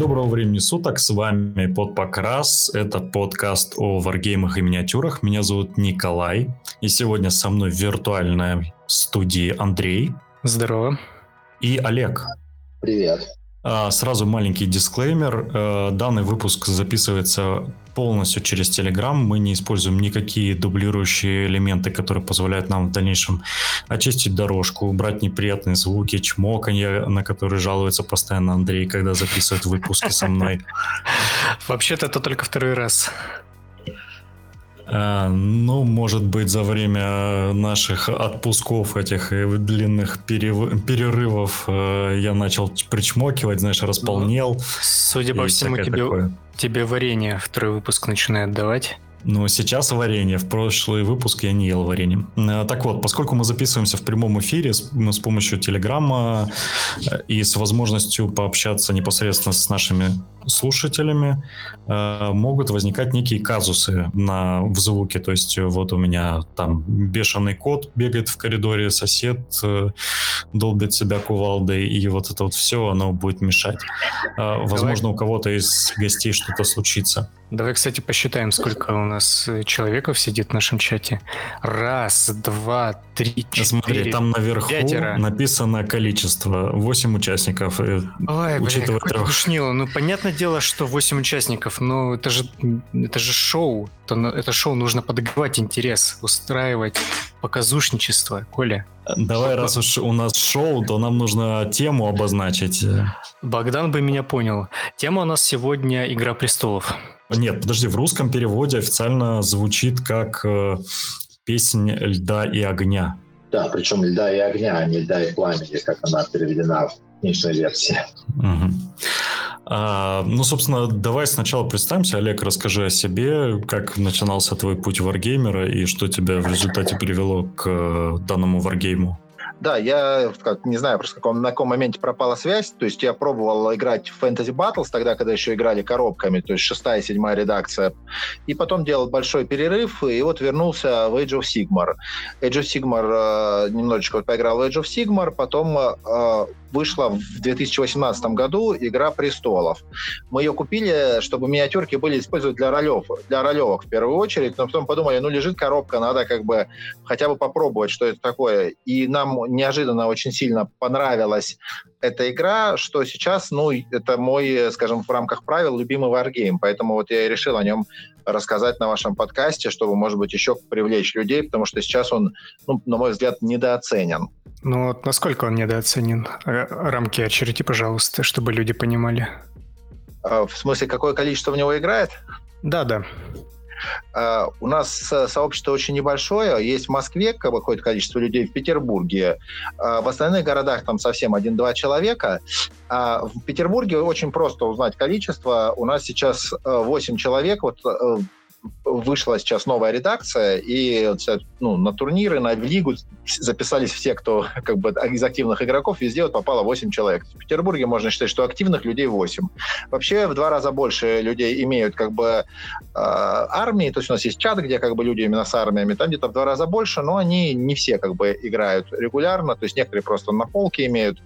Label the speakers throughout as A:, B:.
A: доброго времени суток, с вами Подпокрас, это подкаст о варгеймах и миниатюрах. Меня зовут Николай, и сегодня со мной в виртуальной студии Андрей.
B: Здорово.
A: И Олег.
C: Привет.
A: А, сразу маленький дисклеймер. Э, данный выпуск записывается полностью через Telegram. Мы не используем никакие дублирующие элементы, которые позволяют нам в дальнейшем очистить дорожку, убрать неприятные звуки, чмоканье, на которые жалуется постоянно Андрей, когда записывает выпуски со мной.
B: Вообще-то это только второй раз.
A: А, ну, может быть, за время наших отпусков, этих длинных перерывов э, я начал причмокивать, знаешь, располнел.
B: Судя по всему, тебе, тебе варенье второй выпуск начинает давать.
A: Ну, сейчас варенье. В прошлый выпуск я не ел варенье. Э, так вот, поскольку мы записываемся в прямом эфире с, с помощью Телеграма э, и с возможностью пообщаться непосредственно с нашими слушателями, э, могут возникать некие казусы на, в звуке. То есть вот у меня там бешеный кот бегает в коридоре, сосед долбит себя кувалдой, и вот это вот все, оно будет мешать. Возможно, Давай. у кого-то из гостей что-то случится.
B: Давай, кстати, посчитаем, сколько у нас э, человеков сидит в нашем чате. Раз, два, три, четыре,
A: Смотри, там наверху пятеро. написано количество. восемь участников.
B: Ой, учитывая бля, душнило. Ну, понятное дело, что восемь участников, но это же, это же шоу. Это, это шоу нужно подогревать интерес, устраивать показушничество, Коля.
A: Давай, раз уж у нас шоу, то нам нужно тему обозначить.
B: Богдан бы меня понял. Тема у нас сегодня «Игра престолов».
A: Нет, подожди, в русском переводе официально звучит как э, «Песнь льда и огня».
C: Да, причем «Льда и огня», а не «Льда и пламени», как она переведена в книжной версии.
A: Угу. А, ну, собственно, давай сначала представимся. Олег, расскажи о себе, как начинался твой путь варгеймера и что тебя в результате привело к э, данному варгейму.
C: Да, я как, не знаю, просто каком, на каком моменте пропала связь. То есть я пробовал играть в Fantasy Battles тогда, когда еще играли коробками, то есть шестая, седьмая редакция. И потом делал большой перерыв, и вот вернулся в Age of Sigmar. Age of Sigmar э, немножечко вот поиграл в Age of Sigmar, потом э, вышла в 2018 году «Игра престолов». Мы ее купили, чтобы миниатюрки были использовать для ролев, для ролевок в первую очередь, но потом подумали, ну, лежит коробка, надо как бы хотя бы попробовать, что это такое. И нам неожиданно очень сильно понравилась эта игра, что сейчас, ну, это мой, скажем, в рамках правил любимый варгейм, поэтому вот я и решил о нем рассказать на вашем подкасте, чтобы, может быть, еще привлечь людей, потому что сейчас он, ну, на мой взгляд, недооценен.
B: Ну вот насколько он недооценен? Рамки очереди, пожалуйста, чтобы люди понимали.
C: А, в смысле, какое количество в него играет?
B: Да, да.
C: Uh, у нас э, сообщество очень небольшое. Есть в Москве какое-то количество людей, в Петербурге. Uh, в остальных городах там совсем один-два человека. А в Петербурге очень просто узнать количество. У нас сейчас 8 человек. Вот вышла сейчас новая редакция, и ну, на турниры, на лигу записались все, кто как бы из активных игроков, везде вот попало 8 человек. В Петербурге можно считать, что активных людей 8. Вообще в два раза больше людей имеют как бы э, армии, то есть у нас есть чат, где как бы люди именно с армиями, там где-то в два раза больше, но они не все как бы играют регулярно, то есть некоторые просто на полке имеют,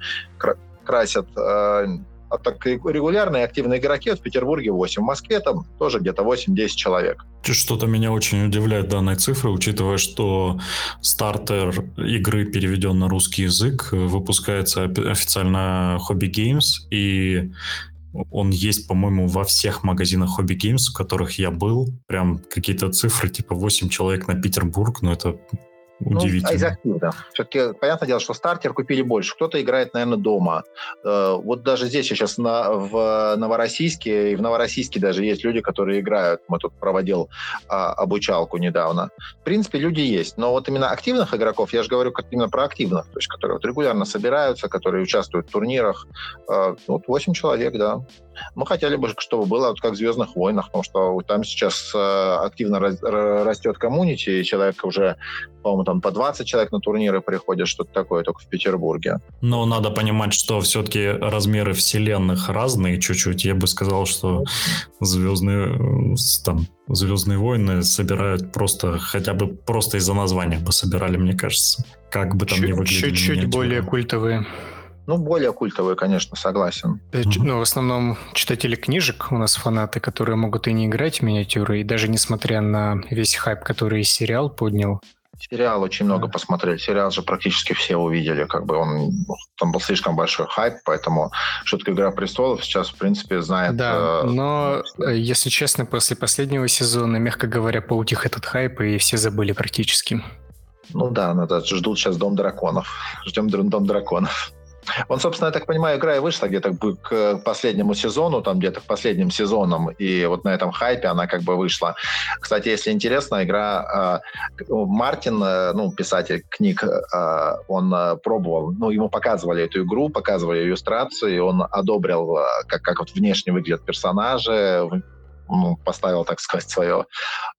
C: красят э, а так регулярные активные игроки в Петербурге 8, в Москве там тоже где-то 8-10 человек.
A: Что-то меня очень удивляет данной цифры, учитывая, что стартер игры переведен на русский язык, выпускается официально Hobby Games, и он есть, по-моему, во всех магазинах Hobby Games, в которых я был. Прям какие-то цифры, типа 8 человек на Петербург, но это Удивительно. Ну, из
C: активов. Все-таки понятное дело, что стартер купили больше. Кто-то играет, наверное, дома. Э, вот даже здесь сейчас на, в Новороссийске, и в Новороссийске даже есть люди, которые играют. Мы тут проводил а, обучалку недавно. В принципе, люди есть. Но вот именно активных игроков, я же говорю как именно про активных, то есть которые вот регулярно собираются, которые участвуют в турнирах. Э, вот 8 человек, да. Мы хотели бы, чтобы было вот как в «Звездных войнах», потому что там сейчас э, активно растет коммунити, и человек уже, по-моему, там по 20 человек на турниры приходят, что-то такое, только в Петербурге.
A: Но надо понимать, что все-таки размеры вселенных разные чуть-чуть. Я бы сказал, что «Звездные, там, Звездные войны собирают просто, хотя бы просто из-за названия бы собирали, мне кажется. Как бы там
B: чуть,
A: ни выглядели.
B: Чуть-чуть более культовые.
C: Ну, более культовые, конечно, согласен.
B: Mm-hmm. Ну, в основном читатели книжек у нас фанаты, которые могут и не играть в миниатюры, и даже несмотря на весь хайп, который сериал поднял,
C: Сериал очень много посмотрели. Сериал же практически все увидели. Как бы он там был слишком большой хайп, поэтому такое Игра престолов сейчас, в принципе, знает.
B: Да, э, но, э, если честно, после последнего сезона, мягко говоря, поутих этот хайп, и все забыли практически.
C: Ну да, надо, ждут сейчас Дом драконов. Ждем Дом драконов. Он, собственно, я так понимаю, игра и вышла где-то к последнему сезону, там где-то к последним сезонам, и вот на этом хайпе она как бы вышла. Кстати, если интересно, игра э, Мартин, э, ну, писатель книг, э, он пробовал, ну, ему показывали эту игру, показывали иллюстрации, он одобрил, как, как вот внешне выглядят персонажи, ну, поставил, так сказать, свое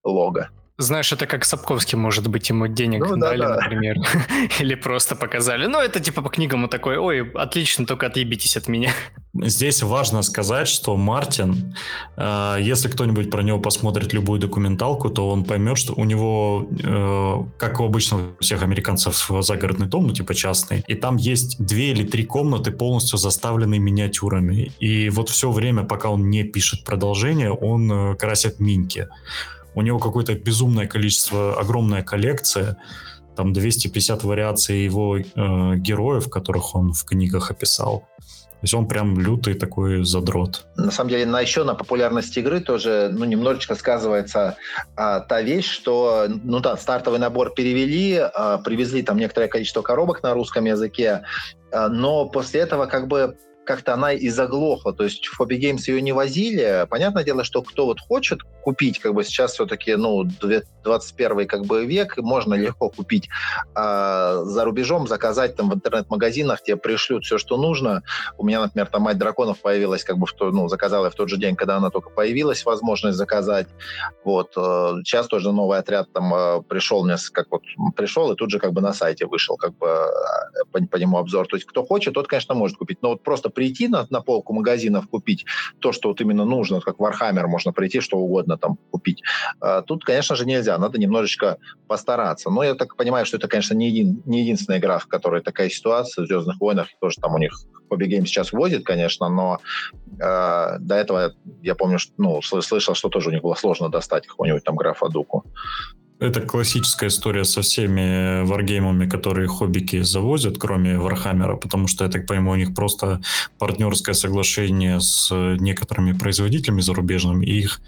C: лого.
B: Знаешь, это как Сапковский, может быть, ему денег ну, дали, да, да. например. Или просто показали. Ну, это типа по книгам он такой, ой, отлично, только отъебитесь от меня.
A: Здесь важно сказать, что Мартин, э, если кто-нибудь про него посмотрит любую документалку, то он поймет, что у него, э, как у обычно всех американцев, загородный дом, ну, типа частный, и там есть две или три комнаты, полностью заставленные миниатюрами. И вот все время, пока он не пишет продолжение, он э, красит минки. У него какое-то безумное количество, огромная коллекция, там 250 вариаций его э, героев, которых он в книгах описал. То есть он прям лютый такой задрот.
C: На самом деле, на еще на популярности игры тоже ну, немножечко сказывается а, та вещь, что ну да, стартовый набор перевели, а, привезли там некоторое количество коробок на русском языке, а, но после этого как бы как-то она и заглохла. То есть в Hobby Games ее не возили. Понятное дело, что кто вот хочет купить, как бы сейчас все-таки, ну, 21 как бы век, можно легко купить а за рубежом, заказать там в интернет-магазинах, тебе пришлют все, что нужно. У меня, например, там «Мать драконов» появилась, как бы, в то, ну, заказала я в тот же день, когда она только появилась, возможность заказать. Вот. Э, сейчас тоже новый отряд там э, пришел, мне как вот пришел, и тут же как бы на сайте вышел как бы э, по, по нему обзор. То есть кто хочет, тот, конечно, может купить. Но вот просто прийти на, на полку магазинов, купить то, что вот именно нужно, как Warhammer, можно прийти, что угодно там купить. А, тут, конечно же, нельзя, надо немножечко постараться. Но я так понимаю, что это, конечно, не, един, не единственная игра, в которой такая ситуация, в «Звездных войнах» тоже там у них Hobby Games сейчас возит, конечно, но э, до этого я помню, что, ну, слышал, что тоже у них было сложно достать какого-нибудь там графа Дуку.
A: Это классическая история со всеми варгеймами, которые хоббики завозят, кроме Вархаммера, потому что, я так понимаю, у них просто партнерское соглашение с некоторыми производителями зарубежными, и их,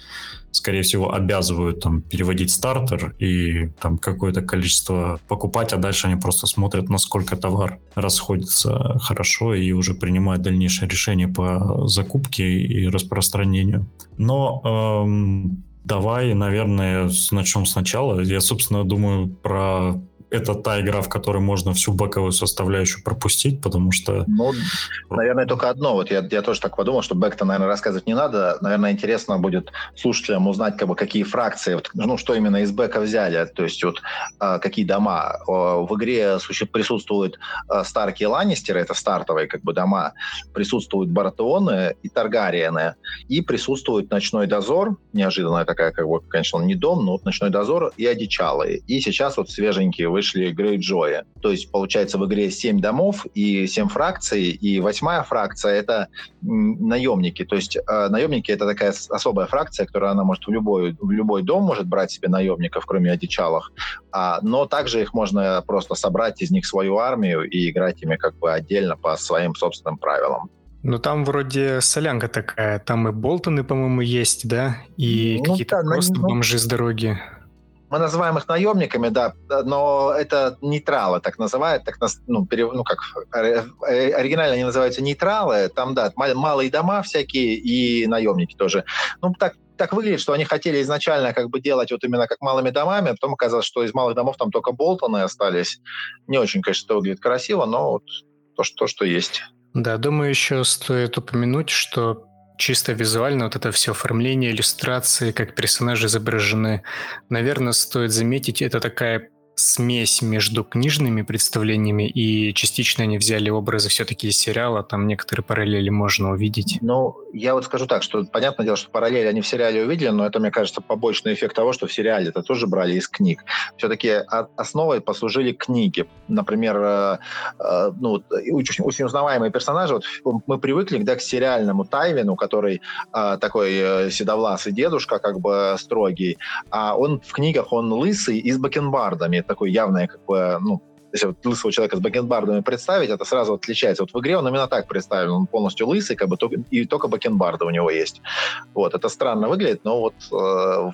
A: скорее всего, обязывают там переводить стартер и там какое-то количество покупать, а дальше они просто смотрят, насколько товар расходится хорошо и уже принимают дальнейшее решение по закупке и распространению. Но эм, Давай, наверное, начнем сначала. Я, собственно, думаю про это та игра, в которой можно всю бэковую составляющую пропустить, потому что...
C: Ну, наверное, только одно. Вот я, я тоже так подумал, что бэк-то, наверное, рассказывать не надо. Наверное, интересно будет слушателям узнать, как бы, какие фракции, вот, ну, что именно из бэка взяли, то есть вот а, какие дома. В игре присутствуют а, Старки и Ланнистеры, это стартовые как бы дома, присутствуют Баратеоны и Таргариены, и присутствует Ночной Дозор, неожиданная такая, как бы, конечно, он не дом, но вот Ночной Дозор и Одичалые. И сейчас вот свеженькие вышли Грейджои. То есть, получается, в игре 7 домов и 7 фракций, и восьмая фракция — это наемники. То есть э, наемники — это такая особая фракция, которая она может в любой, в любой дом может брать себе наемников, кроме одичалых. А, но также их можно просто собрать из них свою армию и играть ими как бы отдельно по своим собственным правилам.
B: Ну, там вроде солянка такая. Там и Болтоны, по-моему, есть, да? И ну, какие-то да, просто ну, бомжи с дороги
C: мы называем их наемниками, да, но это нейтралы, так называют, так, ну, перев, ну как, оригинально они называются нейтралы, там, да, малые дома всякие и наемники тоже. Ну, так, так выглядит, что они хотели изначально как бы делать вот именно как малыми домами, а потом оказалось, что из малых домов там только Болтоны остались. Не очень, конечно, это выглядит красиво, но вот то, что, то, что есть.
B: Да, думаю, еще стоит упомянуть, что чисто визуально вот это все оформление, иллюстрации, как персонажи изображены, наверное, стоит заметить, это такая смесь между книжными представлениями и частично они взяли образы все-таки из сериала, там некоторые параллели можно увидеть.
C: Ну, я вот скажу так, что понятное дело, что параллели они в сериале увидели, но это, мне кажется, побочный эффект того, что в сериале это тоже брали из книг. Все-таки основой послужили книги. Например, э, э, ну, очень, узнаваемые персонажи. Вот мы привыкли да, к сериальному Тайвину, который э, такой седовласый дедушка, как бы строгий, а он в книгах он лысый и с бакенбардами, такой явный, как бы, ну, если вот лысого человека с бакенбардами представить, это сразу отличается. Вот в игре он именно так представлен, он полностью лысый, как бы, и только бакенбарды у него есть. Вот, это странно выглядит, но вот э,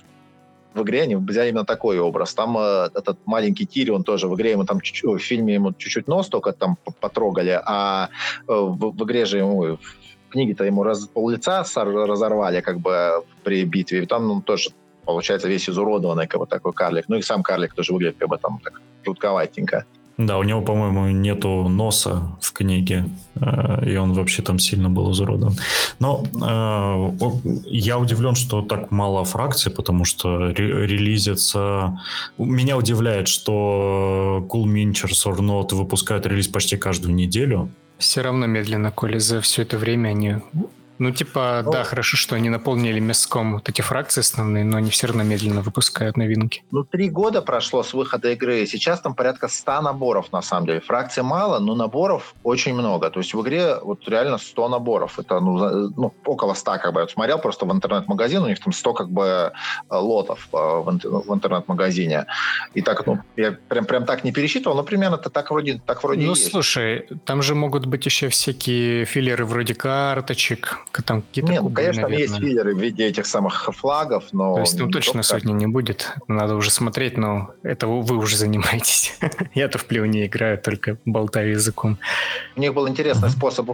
C: в игре они взяли именно такой образ. Там э, этот маленький Тири, он тоже в игре ему там чуть-чуть, в фильме ему чуть-чуть нос только там потрогали, а э, в, в игре же ему в книге-то ему раз, пол лица разорвали как бы при битве. И там ну, тоже получается весь изуродованный как бы такой карлик. Ну и сам карлик тоже выглядит как бы там так жутковатенько.
A: Да, у него, по-моему, нету носа в книге, э, и он вообще там сильно был изуродован. Но э, я удивлен, что так мало фракций, потому что релизится... Меня удивляет, что Cool Minchers or Not выпускают релиз почти каждую неделю.
B: Все равно медленно, коли за все это время они ну, типа, ну, да, хорошо, что они наполнили мяском вот эти фракции основные, но они все равно медленно выпускают новинки.
C: Ну, три года прошло с выхода игры, сейчас там порядка 100 наборов, на самом деле. Фракций мало, но наборов очень много. То есть в игре вот реально 100 наборов. Это, ну, ну около 100, как бы. Я смотрел просто в интернет-магазин, у них там 100, как бы, э, лотов э, в интернет-магазине. И так, ну, я прям, прям так не пересчитывал, но примерно это так вроде, так вроде
B: Ну, слушай, там же могут быть еще всякие филлеры вроде карточек, там
C: какие-то Нет, кубы, конечно, наверное. есть филлеры в виде этих самых флагов, но...
B: То есть там точно только... сотни не будет. Надо уже смотреть, но это вы уже занимаетесь. Я-то в плеу не играю, только болтаю языком.
C: У них был интересный способ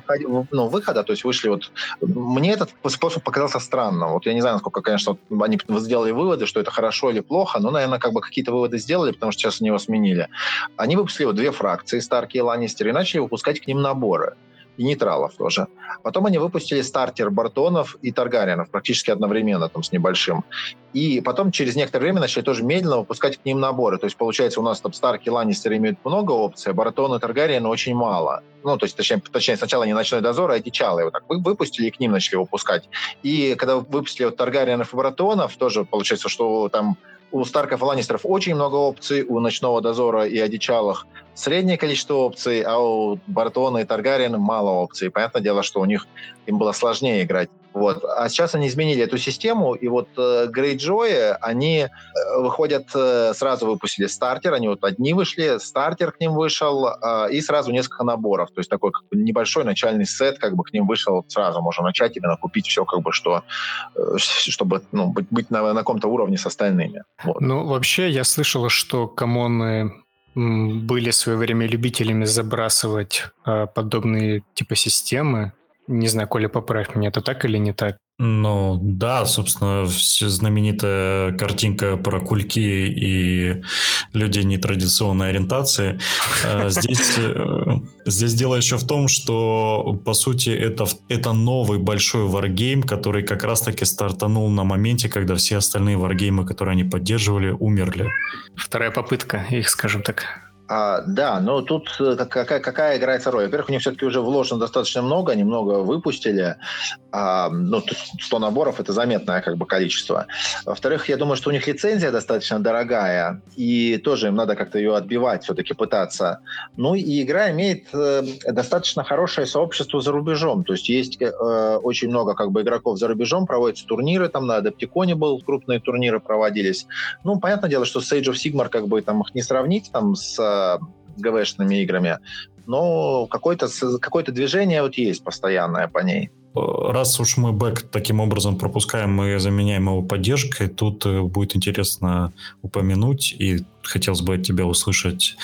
C: ну, выхода, то есть вышли вот... Мне этот способ показался странным. Вот я не знаю, насколько, конечно, они сделали выводы, что это хорошо или плохо, но, наверное, как бы какие-то выводы сделали, потому что сейчас они его сменили. Они выпустили вот две фракции, Старки и Ланнистер, и начали выпускать к ним наборы и нейтралов тоже. Потом они выпустили стартер Бартонов и Таргариенов практически одновременно, там, с небольшим. И потом через некоторое время начали тоже медленно выпускать к ним наборы. То есть, получается, у нас там Старки Ланнистеры имеют много опций, а Бартон и Таргариены очень мало. Ну, то есть, точнее, точнее сначала не Ночной Дозор, а эти Чалы вот так выпустили и к ним начали выпускать. И когда выпустили вот Таргариенов и Бартонов, тоже получается, что там у Старков и Ланнистеров очень много опций, у Ночного Дозора и Одичалых среднее количество опций, а у Бартона и Таргариена мало опций. Понятное дело, что у них им было сложнее играть. Вот. А сейчас они изменили эту систему, и вот э, Greyjoy, они э, выходят, э, сразу выпустили стартер, они вот одни вышли, стартер к ним вышел, э, и сразу несколько наборов. То есть такой как бы, небольшой начальный сет как бы к ним вышел, сразу можно начать именно купить все, как бы, что, э, чтобы ну, быть, быть на, на каком-то уровне с остальными.
B: Вот. Ну, вообще, я слышал, что коммуны были в свое время любителями забрасывать э, подобные типа системы не знаю, Коля, поправь меня, это так или не так?
A: Ну, да, собственно, знаменитая картинка про кульки и людей нетрадиционной ориентации. Э, здесь, э, здесь дело еще в том, что, по сути, это, это новый большой варгейм, который как раз-таки стартанул на моменте, когда все остальные варгеймы, которые они поддерживали, умерли.
B: Вторая попытка их, скажем так.
C: А, да, но тут э, какая, какая играется роль? Во-первых, у них все-таки уже вложено достаточно много, они много выпустили. А, ну, 100 наборов – это заметное как бы количество. Во-вторых, я думаю, что у них лицензия достаточно дорогая, и тоже им надо как-то ее отбивать, все-таки пытаться. Ну, и игра имеет э, достаточно хорошее сообщество за рубежом. То есть есть э, очень много как бы игроков за рубежом, проводятся турниры, там на Адаптиконе был, крупные турниры проводились. Ну, понятное дело, что с Age of Sigmar как бы там их не сравнить там с ГВшными играми, но какое-то какое движение вот есть постоянное по ней.
A: Раз уж мы бэк таким образом пропускаем, мы заменяем его поддержкой, тут э, будет интересно упомянуть и хотелось бы от тебя услышать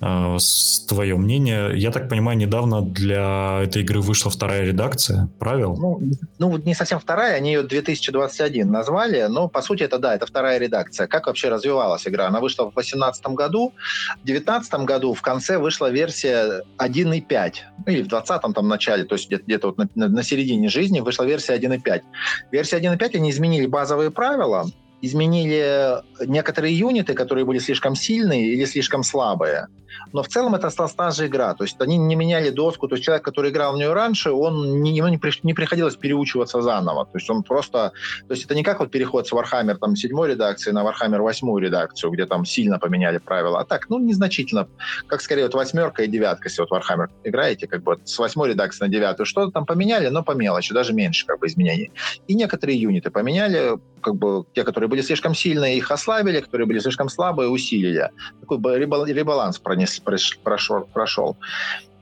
A: э, твое мнение. Я так понимаю, недавно для этой игры вышла вторая редакция правил?
C: Ну, ну, не совсем вторая, они ее 2021 назвали, но по сути это да, это вторая редакция. Как вообще развивалась игра? Она вышла в 2018 году, в 2019 году в конце вышла версия 1.5, ну или в 2020 там начале, то есть где-то, где вот на, на середине жизни вышла версия 1.5. Версия 1.5 они изменили базовые правила, изменили некоторые юниты, которые были слишком сильные или слишком слабые. Но в целом это осталась та же игра. То есть они не меняли доску. То есть человек, который играл в нее раньше, он ему не, при, не приходилось переучиваться заново. То есть он просто... То есть это не как вот переход с Warhammer там, 7 редакции на Warhammer 8 редакцию, где там сильно поменяли правила. А так, ну, незначительно. Как скорее вот восьмерка и девятка, если вот Warhammer играете, как бы с восьмой редакции на девятую. Что-то там поменяли, но по мелочи, даже меньше как бы изменений. И некоторые юниты поменяли, как бы те, которые были слишком сильные, их ослабили, которые были слишком слабые, усилили. Такой ребаланс пронес, прошел. прошел.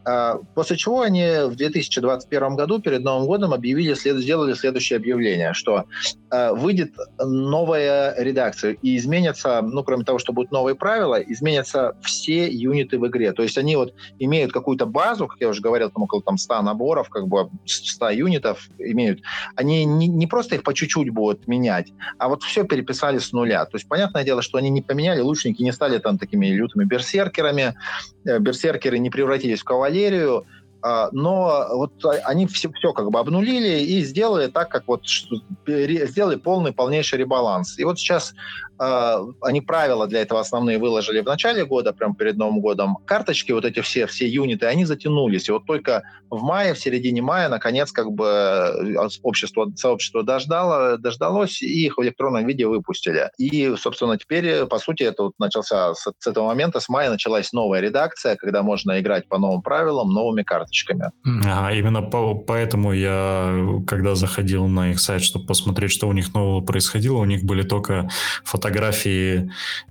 C: А, после чего они в 2021 году перед Новым годом объявили, сделали следующее объявление, что а, выйдет новая редакция и изменятся, ну, кроме того, что будут новые правила, изменятся все юниты в игре. То есть они вот имеют какую-то базу, как я уже говорил, там около там 100 наборов, как бы 100 юнитов имеют. Они не, не просто их по чуть-чуть будут менять, а вот все переписали с нуля. То есть понятное дело, что они не поменяли, лучники не стали там такими лютыми берсеркерами, берсеркеры не превратились в кавалерию, Валерию, а, но вот они все, все как бы обнулили и сделали так, как вот сделали полный, полнейший ребаланс. И вот сейчас э, они правила для этого основные выложили в начале года, прямо перед Новым годом. Карточки, вот эти все, все юниты, они затянулись. И вот только в мае, в середине мая, наконец, как бы э, общество, сообщество дождало, дождалось, и их в электронном виде выпустили. И, собственно, теперь, по сути, это вот начался с, с этого момента, с мая началась новая редакция, когда можно играть по новым правилам, новыми карточками.
A: А, именно по, поэтому я, когда заходил на их сайт, чтобы посмотреть, что у них нового происходило, у них были только фотографии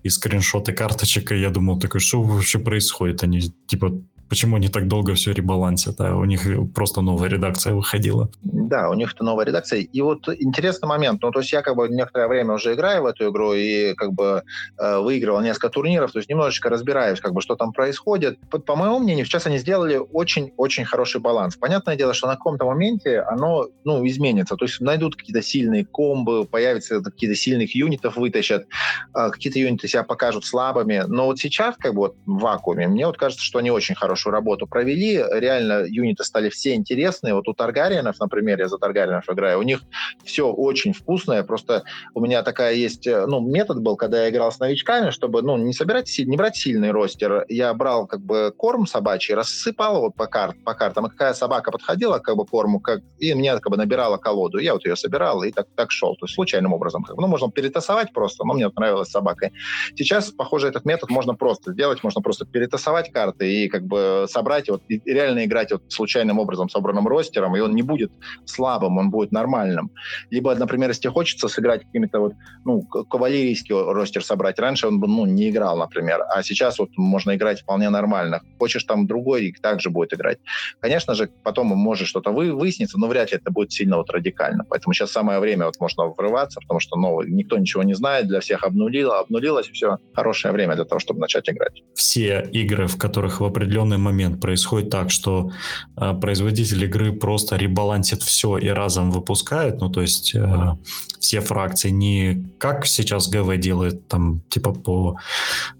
A: и скриншоты карточек, и я думал, такой, что вообще происходит? Они, типа, почему они так долго все ребалансят, а у них просто новая редакция выходила.
C: Да, у них это новая редакция. И вот интересный момент, ну, то есть я как бы некоторое время уже играю в эту игру и как бы э, выигрывал несколько турниров, то есть немножечко разбираюсь, как бы, что там происходит. По, по моему мнению, сейчас они сделали очень-очень хороший баланс. Понятное дело, что на каком-то моменте оно, ну, изменится, то есть найдут какие-то сильные комбы, появятся какие-то сильных юнитов вытащат, э, какие-то юниты себя покажут слабыми, но вот сейчас, как бы вот в вакууме, мне вот кажется, что они очень хорошие хорошую работу провели. Реально юниты стали все интересные. Вот у Таргариенов, например, я за Таргариенов играю, у них все очень вкусное. Просто у меня такая есть, э, ну, метод был, когда я играл с новичками, чтобы, ну, не собирать, не брать сильный ростер. Я брал, как бы, корм собачий, рассыпал его по, карт, по картам. И какая собака подходила, как бы, корму, как, и мне, как бы, набирала колоду. Я вот ее собирал и так, так шел. То есть случайным образом. Как бы, ну, можно перетасовать просто, но мне вот нравилось собакой. Сейчас, похоже, этот метод можно просто сделать. Можно просто перетасовать карты и, как бы, собрать вот, и реально играть вот случайным образом собранным ростером, и он не будет слабым, он будет нормальным. Либо, например, если хочется сыграть какими-то вот, ну, кавалерийский ростер собрать, раньше он бы, ну, не играл, например, а сейчас вот можно играть вполне нормально. Хочешь там другой, также будет играть. Конечно же, потом может что-то вы, выясниться, но вряд ли это будет сильно вот радикально. Поэтому сейчас самое время вот можно врываться, потому что, ну, никто ничего не знает, для всех обнулило, обнулилось, все. Хорошее время для того, чтобы начать играть.
A: Все игры, в которых в определенный момент происходит так, что э, производитель игры просто ребалансит все и разом выпускает, ну то есть э, все фракции не как сейчас ГВ делает там типа по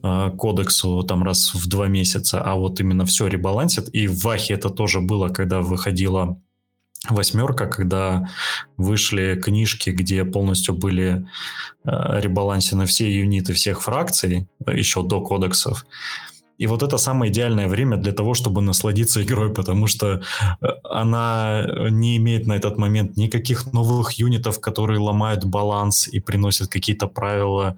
A: э, кодексу там раз в два месяца, а вот именно все ребалансит. И в Вахе это тоже было, когда выходила восьмерка, когда вышли книжки, где полностью были э, ребалансены все юниты всех фракций, еще до кодексов. И вот это самое идеальное время для того, чтобы насладиться игрой, потому что э, она не имеет на этот момент никаких новых юнитов, которые ломают баланс и приносят какие-то правила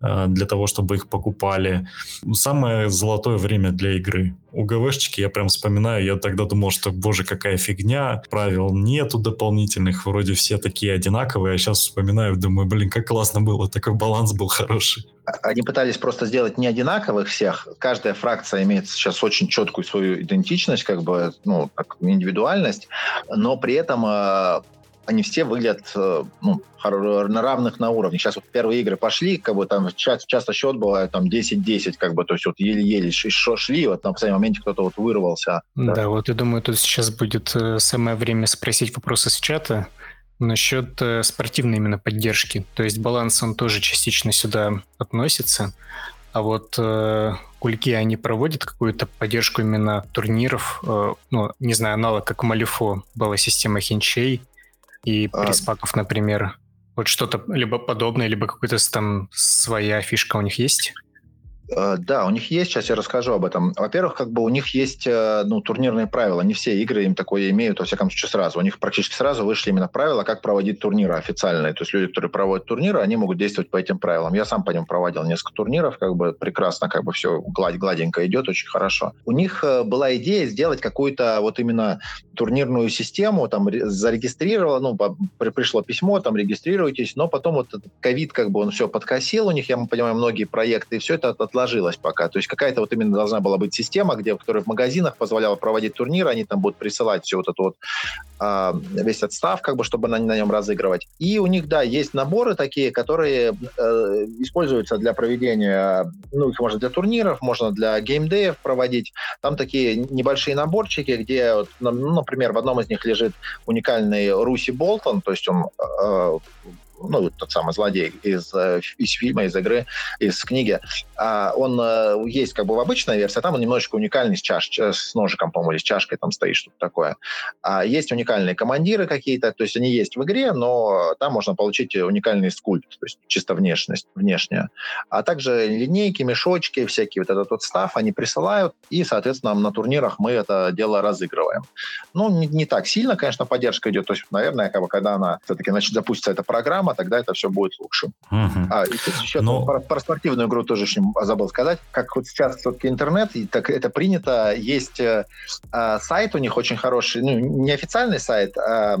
A: э, для того, чтобы их покупали. Самое золотое время для игры. У ГВшечки я прям вспоминаю, я тогда думал, что, боже, какая фигня, правил нету дополнительных, вроде все такие одинаковые, а сейчас вспоминаю, думаю, блин, как классно было, такой баланс был хороший
C: они пытались просто сделать не одинаковых всех. Каждая фракция имеет сейчас очень четкую свою идентичность, как бы, ну, как индивидуальность, но при этом э, они все выглядят э, ну, на равных на уровне. Сейчас вот первые игры пошли, как бы там часто, часто счет бывает там 10-10, как бы, то есть вот еле-еле шли, вот на последнем моменте кто-то вот вырвался.
B: Да, да, вот я думаю, тут сейчас будет э, самое время спросить вопросы с чата. Насчет э, спортивной именно поддержки. То есть баланс, он тоже частично сюда относится. А вот э, кульки, они проводят какую-то поддержку именно турниров, э, ну, не знаю, аналог, как Малифо была система хинчей и а... приспаков, например. Вот что-то либо подобное, либо какая-то там своя фишка у них есть?
C: Э, да, у них есть, сейчас я расскажу об этом. Во-первых, как бы у них есть э, ну, турнирные правила. Не все игры им такое имеют, во всяком случае, сразу. У них практически сразу вышли именно правила, как проводить турниры официальные. То есть люди, которые проводят турниры, они могут действовать по этим правилам. Я сам по ним проводил несколько турниров, как бы прекрасно, как бы все гладь, гладенько идет, очень хорошо. У них э, была идея сделать какую-то вот именно турнирную систему, там зарегистрировала, ну, пришло письмо, там регистрируйтесь, но потом вот ковид как бы он все подкосил у них, я понимаю, многие проекты, и все это отложилось пока. То есть какая-то вот именно должна была быть система, где, которая в магазинах позволяла проводить турниры, они там будут присылать все вот это вот, э, весь отстав, как бы, чтобы на, на нем разыгрывать. И у них, да, есть наборы такие, которые э, используются для проведения, ну, их можно для турниров, можно для геймдеев проводить. Там такие небольшие наборчики, где, ну, например, в одном из них лежит уникальный Руси Болтон, то есть он э, ну, тот самый злодей из, э, из фильма, из игры, из книги, а он э, есть как бы в обычной версии, а там он немножечко уникальный с, чаш, с ножиком, по-моему, или с чашкой там стоит что-то такое. А есть уникальные командиры какие-то, то есть они есть в игре, но там можно получить уникальный скульпт, то есть чисто внешность, внешняя. А также линейки, мешочки, всякие вот этот вот став они присылают, и, соответственно, на турнирах мы это дело разыгрываем. Ну, не, не так сильно, конечно, поддержка идет, то есть, наверное, как бы, когда она все-таки значит, запустится эта программа, тогда это все будет лучше. Угу. А, и еще Но... про, про спортивную игру тоже забыл сказать. Как вот сейчас все-таки интернет, и так это принято, есть э, э, сайт у них очень хороший, ну, не официальный сайт, а Э,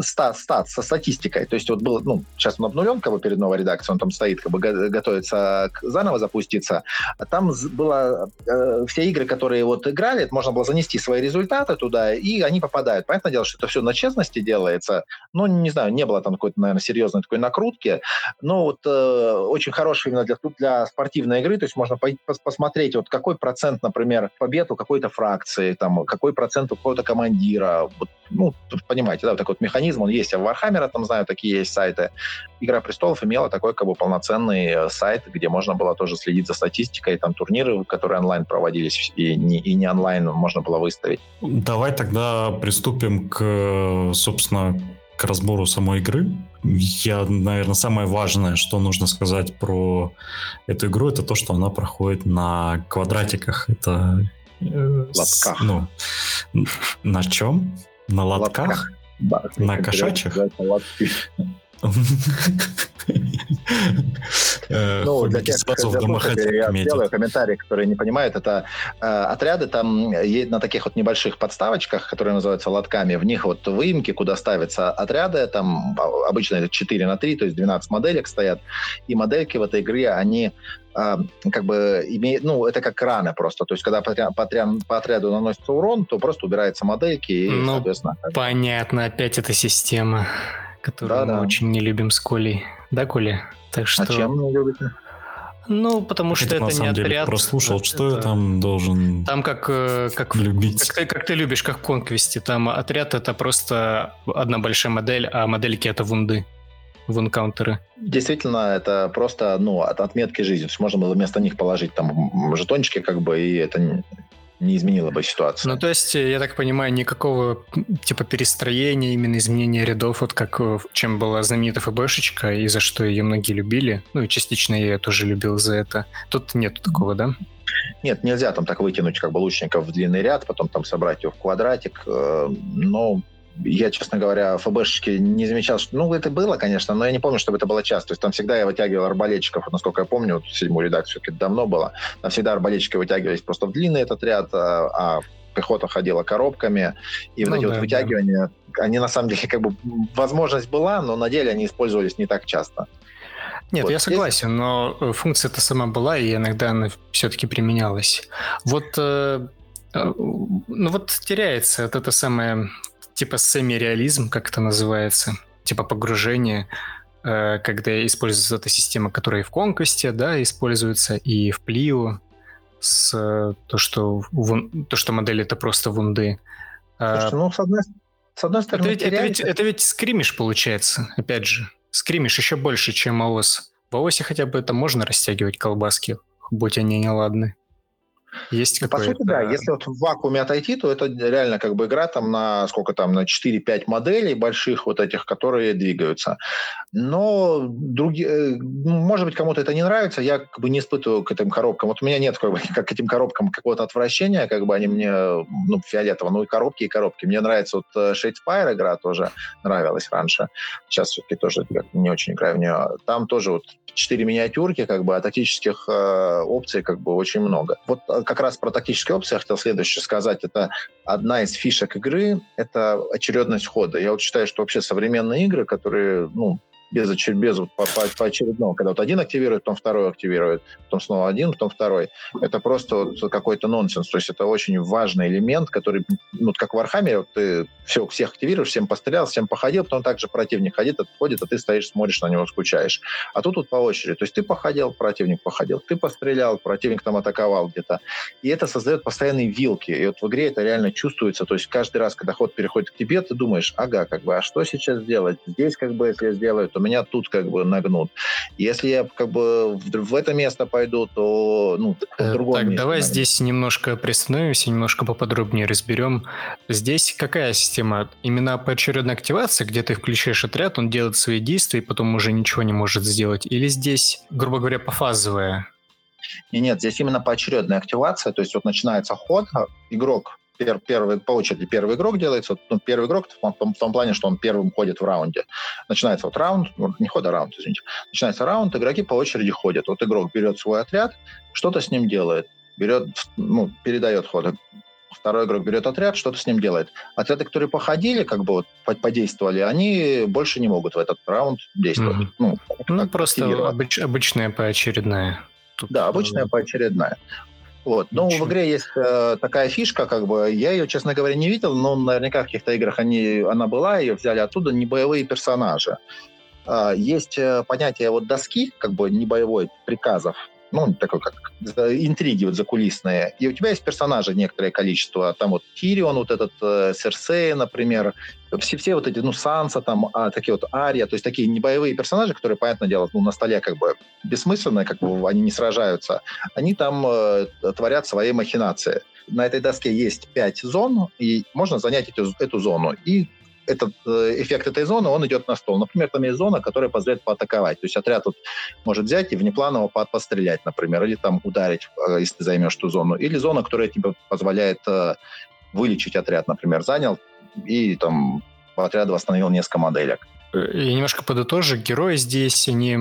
C: стат, стат со статистикой. То есть вот был, ну, сейчас он обнулен как бы перед новой редакцией, он там стоит, как бы готовится к, заново запуститься. А там было э, все игры, которые вот играли, можно было занести свои результаты туда, и они попадают. Понятное дело, что это все на честности делается. Ну, не знаю, не было там какой-то, наверное, серьезной такой накрутки. Но вот э, очень хороший именно для, для спортивной игры, то есть можно по посмотреть, вот какой процент, например, побед у какой-то фракции, там, какой процент у какого-то командира. Вот, ну, понимаете, да, такой вот механизм, он есть. Я в Warhammer там знаю, такие есть сайты. Игра престолов имела такой как бы полноценный э, сайт, где можно было тоже следить за статистикой, там турниры, которые онлайн проводились, и не, и не онлайн можно было выставить.
A: Давай тогда приступим к, собственно, к разбору самой игры. Я, наверное, самое важное, что нужно сказать про эту игру, это то, что она проходит на квадратиках. Это
C: э, лотках.
A: Ну, на чем? На лотках? лотках. Да, на кошачьих?
C: Э, ну, для тех, сделаю комментарий, которые не понимают, это э, отряды там на таких вот небольших подставочках, которые называются лотками, в них вот выемки, куда ставятся отряды, там обычно это 4 на 3, то есть 12 моделек стоят, и модельки в этой игре, они э, как бы имеют, ну, это как раны просто, то есть когда по, по, по отряду наносится урон, то просто убираются модельки и, ну, соответственно...
B: понятно, опять эта система которую да, мы да. очень не любим с Колей. Да, Коля?
C: Так что... А чем не любите?
B: Ну, потому что это, это не деле отряд.
A: прослушал, что это... я там должен
B: Там как, э, как, любить. Как, ты, как ты любишь, как в Конквесте. Там отряд это просто одна большая модель, а модельки это вунды вункаунтеры.
C: Действительно, это просто ну, от отметки жизни. То есть можно было вместо них положить там жетончики, как бы, и это не изменило бы ситуацию.
B: Ну, то есть, я так понимаю, никакого типа перестроения, именно изменения рядов, вот как э, чем была знаменита ФБшечка, и за что ее многие любили, ну и частично я тоже любил за это. Тут нет такого, да?
C: Нет, нельзя там так вытянуть как бы лучников в длинный ряд, потом там собрать его в квадратик, э, но я, честно говоря, ФБшечки не замечал, что... Ну, это было, конечно, но я не помню, чтобы это было часто. То есть там всегда я вытягивал арбалетчиков, насколько я помню, вот седьмую редакцию, это давно было. Там всегда арбалетчики вытягивались просто в длинный этот ряд, а, а пехота ходила коробками. И ну, вот эти да, вот вытягивания, да. они на самом деле как бы... Возможность была, но на деле они использовались не так часто.
B: Нет, вот я согласен, здесь... но э, функция-то сама была, и иногда она все-таки применялась. Вот э, э, ну вот теряется вот это самое типа семи-реализм, как это называется, типа погружение, э, когда используется эта система, которая и в Конкосте, да, используется, и в Плио, с э, то, что, вун, то, что модель это просто вунды.
C: А Слушайте, ну, с одной, с одной стороны...
B: Это ведь, это, ведь, это ведь скримиш получается, опять же. Скримиш еще больше, чем АОС. В АОСе хотя бы это можно растягивать колбаски, будь они неладны. Есть
C: ну, По сути, да. Если вот в вакууме отойти, то это реально как бы игра там на сколько там, на 4-5 моделей больших вот этих, которые двигаются. Но другие, э, может быть, кому-то это не нравится, я как бы не испытываю к этим коробкам. Вот у меня нет как, бы, как к этим коробкам какого-то отвращения, как бы они мне, ну, фиолетово, ну и коробки, и коробки. Мне нравится вот э, Shadespire игра тоже нравилась раньше. Сейчас все-таки тоже не очень играю в нее. Там тоже вот четыре миниатюрки, как бы, а тактических э, опций как бы очень много. Вот э, как раз про тактические опции я хотел следующее сказать. Это одна из фишек игры, это очередность хода. Я вот считаю, что вообще современные игры, которые, ну, без, без вот, по, по, по очередному, когда вот один активирует, потом второй активирует, потом снова один, потом второй. Это просто вот какой-то нонсенс. То есть это очень важный элемент, который, ну, как в Warhammer, вот ты все, всех активируешь, всем пострелял, всем походил, потом также противник ходит, отходит, а ты стоишь, смотришь на него, скучаешь. А тут вот по очереди. То есть ты походил, противник походил, ты пострелял, противник там атаковал где-то. И это создает постоянные вилки. И вот в игре это реально чувствуется. То есть каждый раз, когда ход переходит к тебе, ты думаешь, ага, как бы, а что сейчас делать? Здесь как бы, если я сделаю, то меня тут как бы нагнут. Если я как бы в, в это место пойду, то ну, в
B: э, другом Так, месте давай нагнут. здесь немножко приостановимся, немножко поподробнее разберем. Здесь какая система? Именно поочередная активация, где ты включаешь отряд, он делает свои действия, и потом уже ничего не может сделать? Или здесь, грубо говоря, пофазовая?
C: И нет, здесь именно поочередная активация, то есть вот начинается ход, игрок пер, первый, по очереди первый игрок делается. Ну, первый игрок в том, в том плане, что он первым ходит в раунде. Начинается вот раунд, ну, не ход, а раунд, извините. Начинается раунд, игроки по очереди ходят. Вот игрок берет свой отряд, что-то с ним делает, берет, ну, передает ход. Второй игрок берет отряд, что-то с ним делает. Отряды, которые походили, как бы вот подействовали, они больше не могут в этот раунд действовать.
B: Mm-hmm. Ну, ну просто обыч, обычная поочередная.
C: Тут, да, обычная поочередная. Вот. Но Ничего. в игре есть э, такая фишка, как бы, я ее, честно говоря, не видел, но наверняка в каких-то играх они, она была, ее взяли оттуда, не боевые персонажи. Э, есть понятие вот доски, как бы не боевой, приказов, ну, такой как интриги вот закулисные. И у тебя есть персонажи некоторое количество. Там вот Тирион, вот этот э, Серсея, например, все, все вот эти, ну, Санса, там, а, такие вот Ария, то есть такие небоевые персонажи, которые, понятное дело, ну, на столе как бы бессмысленные, как бы они не сражаются, они там э, творят свои махинации. На этой доске есть пять зон, и можно занять эту, эту зону. И этот э, эффект этой зоны, он идет на стол. Например, там есть зона, которая позволяет поатаковать. То есть отряд тут может взять и внепланово пострелять, например, или там ударить, э, если ты займешь ту зону. Или зона, которая тебе позволяет э, вылечить отряд, например, занял и там по восстановил несколько моделек.
B: Я немножко подытожу. Герои здесь, они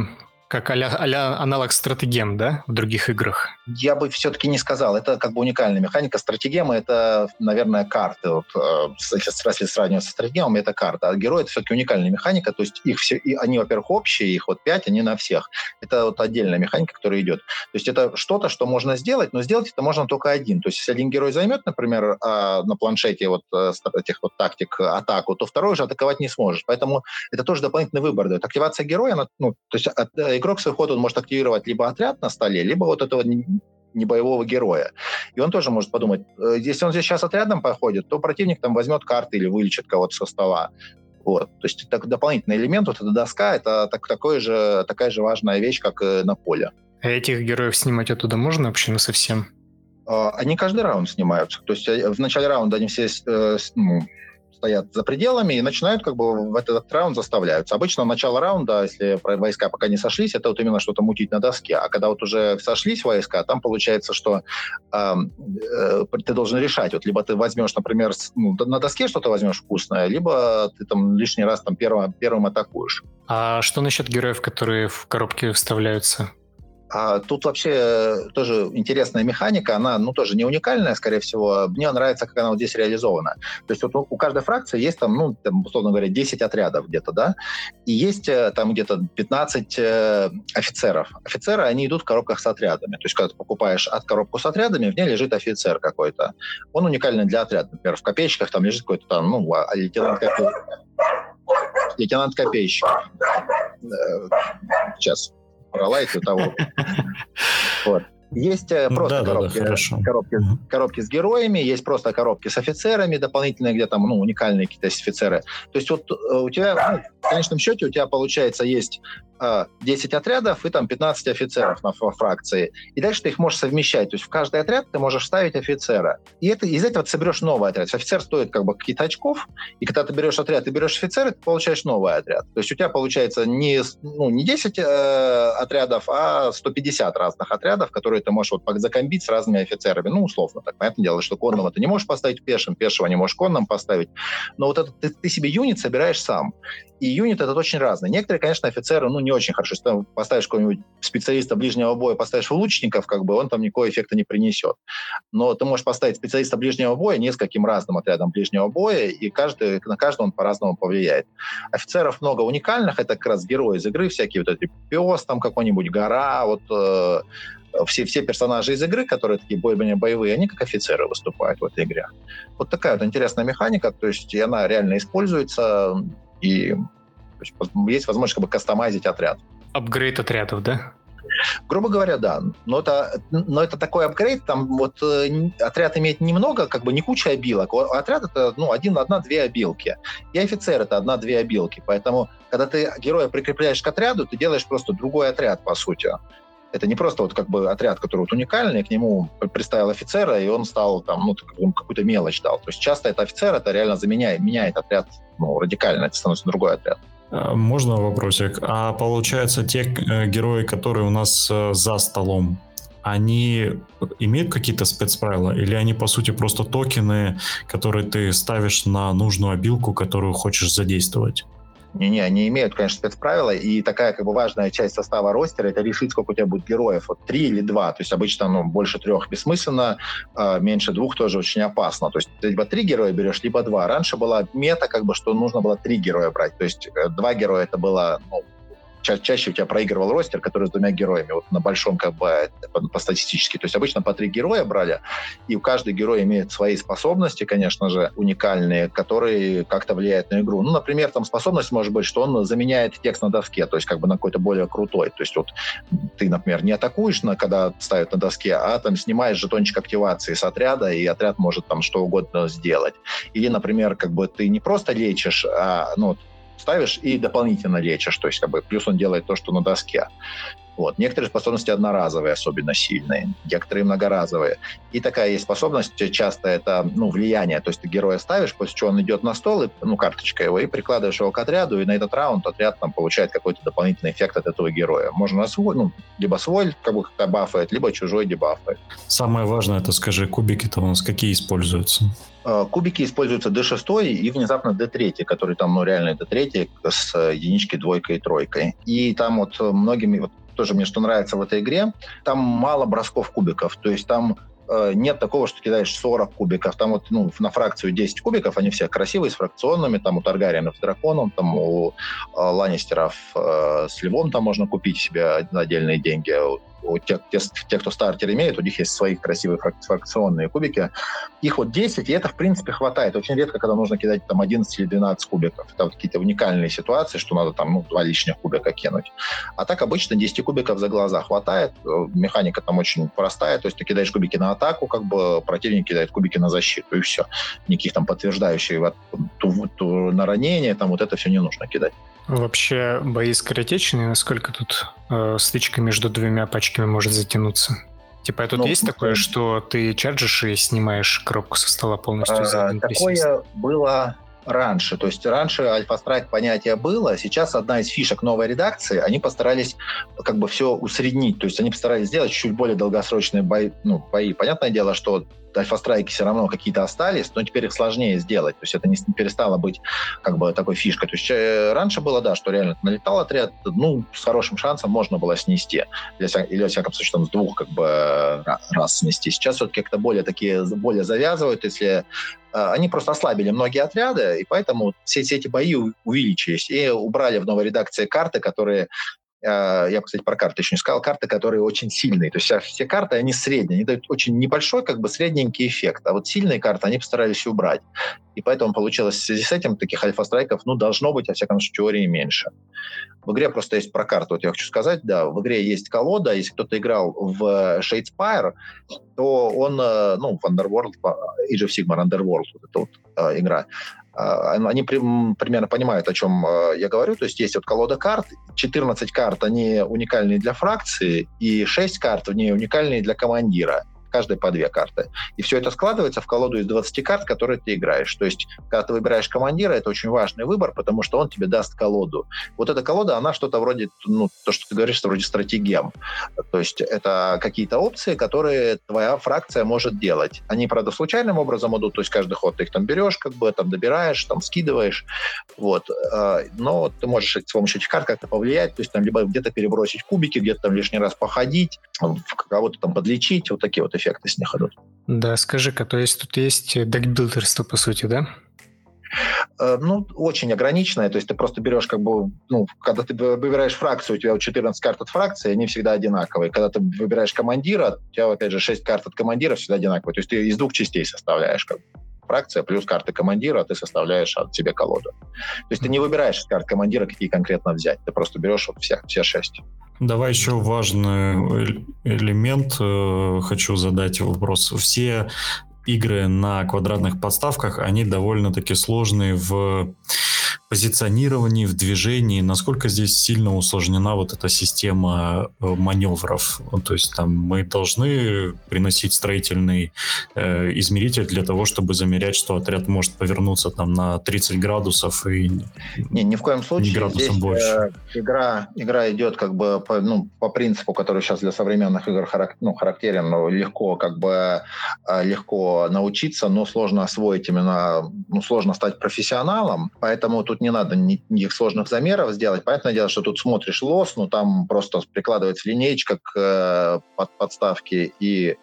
B: как а-ля, а аналог стратегем, да, в других играх?
C: Я бы все-таки не сказал. Это как бы уникальная механика. Стратегемы — это, наверное, карты. Вот, э, если сравнивать со стратегемами, это карта. А герои — это все-таки уникальная механика. То есть их все, и они, во-первых, общие, их вот пять, они на всех. Это вот отдельная механика, которая идет. То есть это что-то, что можно сделать, но сделать это можно только один. То есть если один герой займет, например, а, на планшете вот э, этих вот тактик атаку, то второй уже атаковать не сможет. Поэтому это тоже дополнительный выбор дает. Активация героя, она, ну, то есть игрок свой ход он может активировать либо отряд на столе, либо вот этого не боевого героя. И он тоже может подумать, э, если он здесь сейчас отрядом походит, то противник там возьмет карты или вылечит кого-то со стола. Вот. То есть это дополнительный элемент, вот эта доска, это так, такой же, такая же важная вещь, как на поле.
B: А этих героев снимать оттуда можно вообще на совсем?
C: А, они каждый раунд снимаются. То есть э, в начале раунда они все э, ну, стоят за пределами и начинают как бы в этот раунд заставляются. Обычно начало раунда, если войска пока не сошлись, это вот именно что-то мутить на доске. А когда вот уже сошлись войска, там получается, что э, э, ты должен решать. Вот либо ты возьмешь, например, ну, на доске что-то возьмешь вкусное, либо ты там лишний раз там первым, первым атакуешь.
B: А что насчет героев, которые в коробке вставляются?
C: А тут вообще э, тоже интересная механика, она, ну, тоже не уникальная, скорее всего. Мне нравится, как она вот здесь реализована. То есть вот у каждой фракции есть там, ну, там, условно говоря, 10 отрядов где-то, да, и есть э, там где-то 15 э, офицеров. Офицеры, они идут в коробках с отрядами. То есть когда ты покупаешь от коробку с отрядами, в ней лежит офицер какой-то. Он уникальный для отряда. Например, в копейщиках там лежит какой-то там, ну, а, лейтенант лейтенант Копейщик. Э, сейчас про лайки того. Вот. Есть э, просто да, коробки, да, да, коробки, коробки с героями, есть просто коробки с офицерами, дополнительные, где там ну, уникальные какие-то офицеры. То есть вот э, у тебя, ну, в конечном счете, у тебя получается есть 10 отрядов и там 15 офицеров на фракции. И дальше ты их можешь совмещать. То есть в каждый отряд ты можешь ставить офицера. И это, из этого ты соберешь новый отряд. Офицер стоит как бы какие-то очков, и когда ты берешь отряд и берешь офицера, ты получаешь новый отряд. То есть у тебя получается не, ну, не 10 э, отрядов, а 150 разных отрядов, которые ты можешь вот закомбить с разными офицерами. Ну, условно так. Понятное дело, что конного ты не можешь поставить пешим, пешего не можешь конным поставить. Но вот это ты, ты себе юнит собираешь сам. И юнит этот очень разный. Некоторые, конечно, офицеры, ну, не очень хорошо. Если ты поставишь какого-нибудь специалиста ближнего боя, поставишь в лучников, как бы он там никакого эффекта не принесет. Но ты можешь поставить специалиста ближнего боя нескольким разным отрядам ближнего боя, и каждый, на каждого он по-разному повлияет. Офицеров много уникальных, это как раз герои из игры, всякие вот эти пес, там какой-нибудь гора, вот э, все, все персонажи из игры, которые такие более-менее боевые, они как офицеры выступают в этой игре. Вот такая вот интересная механика, то есть она реально используется, и есть, возможность как бы кастомизить отряд.
B: Апгрейд отрядов, да?
C: Грубо говоря, да. Но это, но это такой апгрейд, там вот э, отряд имеет немного, как бы не куча обилок. Отряд это, ну, один, одна-две обилки. И офицер это одна-две обилки. Поэтому, когда ты героя прикрепляешь к отряду, ты делаешь просто другой отряд, по сути. Это не просто вот как бы отряд, который вот уникальный, к нему приставил офицера, и он стал там, ну, какую-то мелочь дал. То есть часто это офицер, это реально заменяет, меняет отряд ну, радикально, это становится другой отряд.
A: А, можно вопросик? А получается, те э, герои, которые у нас э, за столом, они имеют какие-то спецправила? Или они, по сути, просто токены, которые ты ставишь на нужную обилку, которую хочешь задействовать?
C: Не-не, они имеют, конечно, спецправила, и такая как бы важная часть состава ростера — это решить, сколько у тебя будет героев, вот три или два. То есть обычно ну, больше трех бессмысленно, э, меньше двух тоже очень опасно. То есть ты либо три героя берешь, либо два. Раньше была мета, как бы, что нужно было три героя брать. То есть э, два героя — это было ну, ча- чаще у тебя проигрывал ростер, который с двумя героями, вот на большом как бы по, по статистически. То есть обычно по три героя брали, и у каждого героя имеет свои способности, конечно же, уникальные, которые как-то влияют на игру. Ну, например, там способность может быть, что он заменяет текст на доске, то есть как бы на какой-то более крутой. То есть вот ты, например, не атакуешь, на, когда ставят на доске, а там снимаешь жетончик активации с отряда, и отряд может там что угодно сделать. Или, например, как бы ты не просто лечишь, а ну, ставишь и дополнительно лечишь. То есть как бы плюс он делает то, что на доске. Вот. Некоторые способности одноразовые, особенно сильные, некоторые многоразовые. И такая есть способность, часто это ну, влияние. То есть ты героя ставишь, после чего он идет на стол, и, ну, карточка его, и прикладываешь его к отряду, и на этот раунд отряд там получает какой-то дополнительный эффект от этого героя. Можно свой, ну, либо свой как бы бафает, либо чужой дебафает.
A: Самое важное, это скажи, кубики-то у нас какие используются?
C: А, кубики используются D6 и внезапно D3, который там, ну, реально D3 с единичкой, двойкой и тройкой. И там вот многими, вот тоже мне что нравится в этой игре, там мало бросков кубиков, то есть там э, нет такого, что кидаешь 40 кубиков. Там вот ну, на фракцию 10 кубиков, они все красивые, с фракционными. Там у Таргариенов с драконом, там у э, Ланнистеров э, с львом там можно купить себе на отдельные деньги у тех, те, те, кто стартер имеет, у них есть свои красивые фракционные кубики. Их вот 10, и это, в принципе, хватает. Очень редко, когда нужно кидать там 11 или 12 кубиков. Это вот какие-то уникальные ситуации, что надо там ну, два лишних кубика кинуть. А так обычно 10 кубиков за глаза хватает. Механика там очень простая. То есть ты кидаешь кубики на атаку, как бы противник кидает кубики на защиту, и все. Никаких там подтверждающих на ранение, там вот это все не нужно кидать.
B: Вообще бои скоротечные, насколько тут э, стычка между двумя пачками может затянуться? Типа, тут ну, есть такое, что ты чарджишь и снимаешь коробку со стола полностью за один
C: Такое было раньше. То есть раньше альфа-страйк понятие было, сейчас одна из фишек новой редакции, они постарались как бы все усреднить, то есть они постарались сделать чуть более долгосрочные бои. Ну, бои. Понятное дело, что альфа-страйки все равно какие-то остались, но теперь их сложнее сделать. То есть это не перестало быть как бы такой фишкой. То есть э, раньше было, да, что реально налетал отряд, ну, с хорошим шансом можно было снести. Или, или во всяком случае, там, с двух как бы раз снести. Сейчас все-таки как-то более такие, более завязывают, если э, они просто ослабили многие отряды, и поэтому все, все эти бои увеличились. И убрали в новой редакции карты, которые я, кстати, про карты еще не сказал, карты, которые очень сильные. То есть все карты, они средние, они дают очень небольшой, как бы средненький эффект. А вот сильные карты они постарались убрать. И поэтому получилось в связи с этим таких альфа-страйков, ну, должно быть, во всяком случае, теории меньше. В игре просто есть про карту, вот я хочу сказать, да, в игре есть колода, если кто-то играл в Shadespire, то он, э, ну, в Underworld, Age of Sigmar Underworld, вот эта вот э, игра, а, они примерно понимают, о чем а, я говорю. То есть есть вот колода карт, 14 карт, они уникальные для фракции, и 6 карт в ней уникальные для командира каждой по две карты. И все это складывается в колоду из 20 карт, которые ты играешь. То есть, когда ты выбираешь командира, это очень важный выбор, потому что он тебе даст колоду. Вот эта колода, она что-то вроде, ну, то, что ты говоришь, вроде стратегем. То есть, это какие-то опции, которые твоя фракция может делать. Они, правда, случайным образом идут, то есть, каждый ход ты их там берешь, как бы, там добираешь, там скидываешь. Вот. А, но ты можешь с помощью этих карт как-то повлиять, то есть, там, либо где-то перебросить кубики, где-то там лишний раз походить, кого-то там подлечить, вот такие вот эффекты с них идут.
B: Да, скажи-ка, то есть тут есть декбилдерство, по сути, да?
C: Э, ну, очень ограниченное, то есть ты просто берешь как бы, ну, когда ты выбираешь фракцию, у тебя 14 карт от фракции, они всегда одинаковые. Когда ты выбираешь командира, у тебя, опять же, 6 карт от командира всегда одинаковые. То есть ты из двух частей составляешь как бы фракция плюс карты командира, а ты составляешь от себе колоду. То есть ты не выбираешь из карт командира, какие конкретно взять, ты просто берешь вот все, все шесть.
A: Давай еще важный элемент. Э, хочу задать вопрос. Все игры на квадратных подставках, они довольно-таки сложные в позиционировании, в движении, насколько здесь сильно усложнена вот эта система э, маневров. То есть там мы должны приносить строительный э, измеритель для того, чтобы замерять, что отряд может повернуться там на 30 градусов и
C: не, ни в коем случае. Градусом здесь, больше. Э, игра, игра идет как бы по, ну, по принципу, который сейчас для современных игр харак, ну, характерен, но легко как бы э, легко научиться, но сложно освоить именно, ну, сложно стать профессионалом, поэтому тут не надо никаких сложных замеров сделать. Понятное дело, что тут смотришь лос, ну там просто прикладывается линейка к э, под подставке, и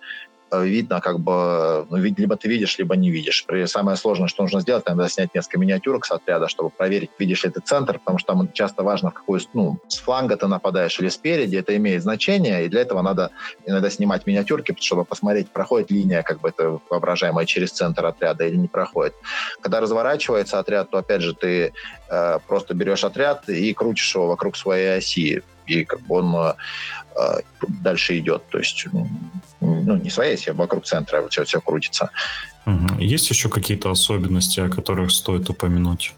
C: видно, как бы, ну, либо ты видишь, либо не видишь. Самое сложное, что нужно сделать, надо снять несколько миниатюрок с отряда, чтобы проверить, видишь ли ты центр, потому что там часто важно, в какую, ну, с фланга ты нападаешь или спереди, это имеет значение, и для этого надо иногда снимать миниатюрки, чтобы посмотреть, проходит линия, как бы это воображаемая через центр отряда или не проходит. Когда разворачивается отряд, то, опять же, ты э, просто берешь отряд и крутишь его вокруг своей оси, и как бы он э, э дальше идет. То есть ну, не своей оси, а вокруг центра все, все крутится.
A: Угу. Есть еще какие-то особенности, о которых стоит упомянуть?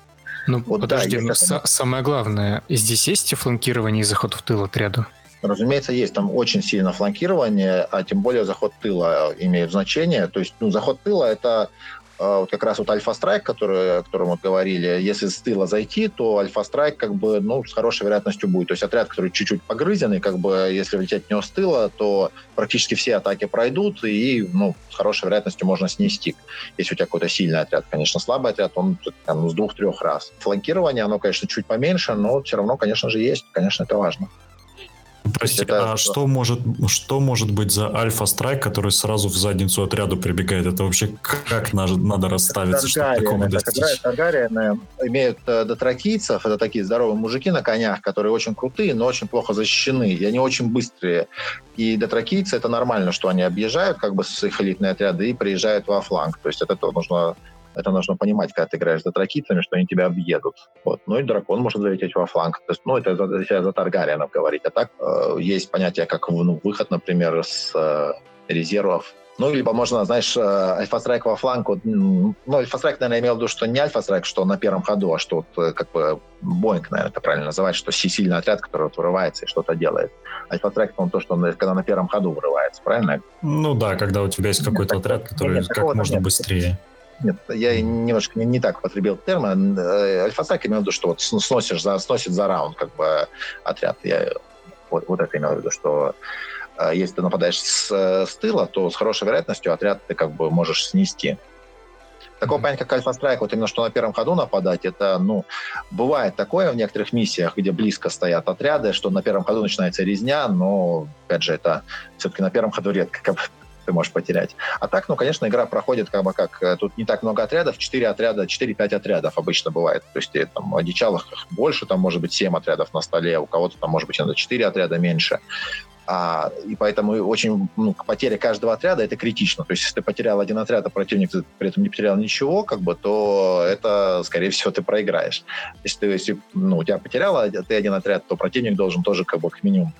B: Ну, вот подожди, да, ну, с- самое главное, здесь есть фланкирование и заход в тыл отряду?
C: Разумеется, есть там очень сильно фланкирование, а тем более заход тыла имеет значение. То есть, ну, заход тыла это а, вот как раз вот Альфа-Страйк, о котором мы говорили, если с тыла зайти, то Альфа-Страйк как бы, ну, с хорошей вероятностью будет. То есть отряд, который чуть-чуть погрызенный, как бы, если влететь в него с тыла, то практически все атаки пройдут, и, ну, с хорошей вероятностью можно снести. Если у тебя какой-то сильный отряд. Конечно, слабый отряд, он там, с двух-трех раз. Фланкирование, оно, конечно, чуть поменьше, но все равно, конечно же, есть. Конечно, это важно.
A: Прости, это... а что может, что может быть за альфа-страйк, который сразу в задницу отряду прибегает? Это вообще как надо, надо расставиться, чтобы такому достичь?
C: Таргариены имеют э, дотракийцев, это такие здоровые мужики на конях, которые очень крутые, но очень плохо защищены, и они очень быстрые. И дотракийцы это нормально, что они объезжают как бы с их элитные отряды и приезжают во фланг. То есть это то нужно это нужно понимать, когда ты играешь за дракицами, что они тебя объедут. Вот. Ну и дракон может залететь во фланг. То есть, ну, это за, за, Таргариенов говорить. А так э, есть понятие, как ну, выход, например, с э, резервов ну, либо можно, знаешь, э, альфа-страйк во фланг. Ну, альфа-страйк, наверное, имел в виду, что не альфа-страйк, что на первом ходу, а что вот, э, как бы Боинг, наверное, это правильно называть, что сильный отряд, который вот вырывается и что-то делает. Альфа-страйк, он то, что он, когда на первом ходу вырывается, правильно?
A: Ну да, когда у тебя есть какой-то отряд, который нет, как можно нет. быстрее.
C: Нет, я немножко не, не так потребил термин. Э, альфа-стак имел в виду, что вот сносишь за, сносит за раунд как бы отряд. Я вот, вот это имел в виду, что э, если ты нападаешь с, с тыла, то с хорошей вероятностью отряд ты как бы можешь снести. Такого понятия, как альфа-страйк, вот именно что на первом ходу нападать, это, ну, бывает такое в некоторых миссиях, где близко стоят отряды, что на первом ходу начинается резня, но, опять же, это все-таки на первом ходу редко как ты можешь потерять. А так, ну, конечно, игра проходит как бы как... Э, тут не так много отрядов, 4 отряда, 4-5 отрядов обычно бывает. То есть там в одичалах больше, там может быть 7 отрядов на столе, у кого-то там может быть иногда 4 отряда меньше. А, и поэтому очень ну, потеря каждого отряда это критично. То есть, если ты потерял один отряд, а противник при этом не потерял ничего, как бы, то это, скорее всего, ты проиграешь. Если, ты, если ну, у тебя потерял ты один отряд, то противник должен тоже как бы как минимум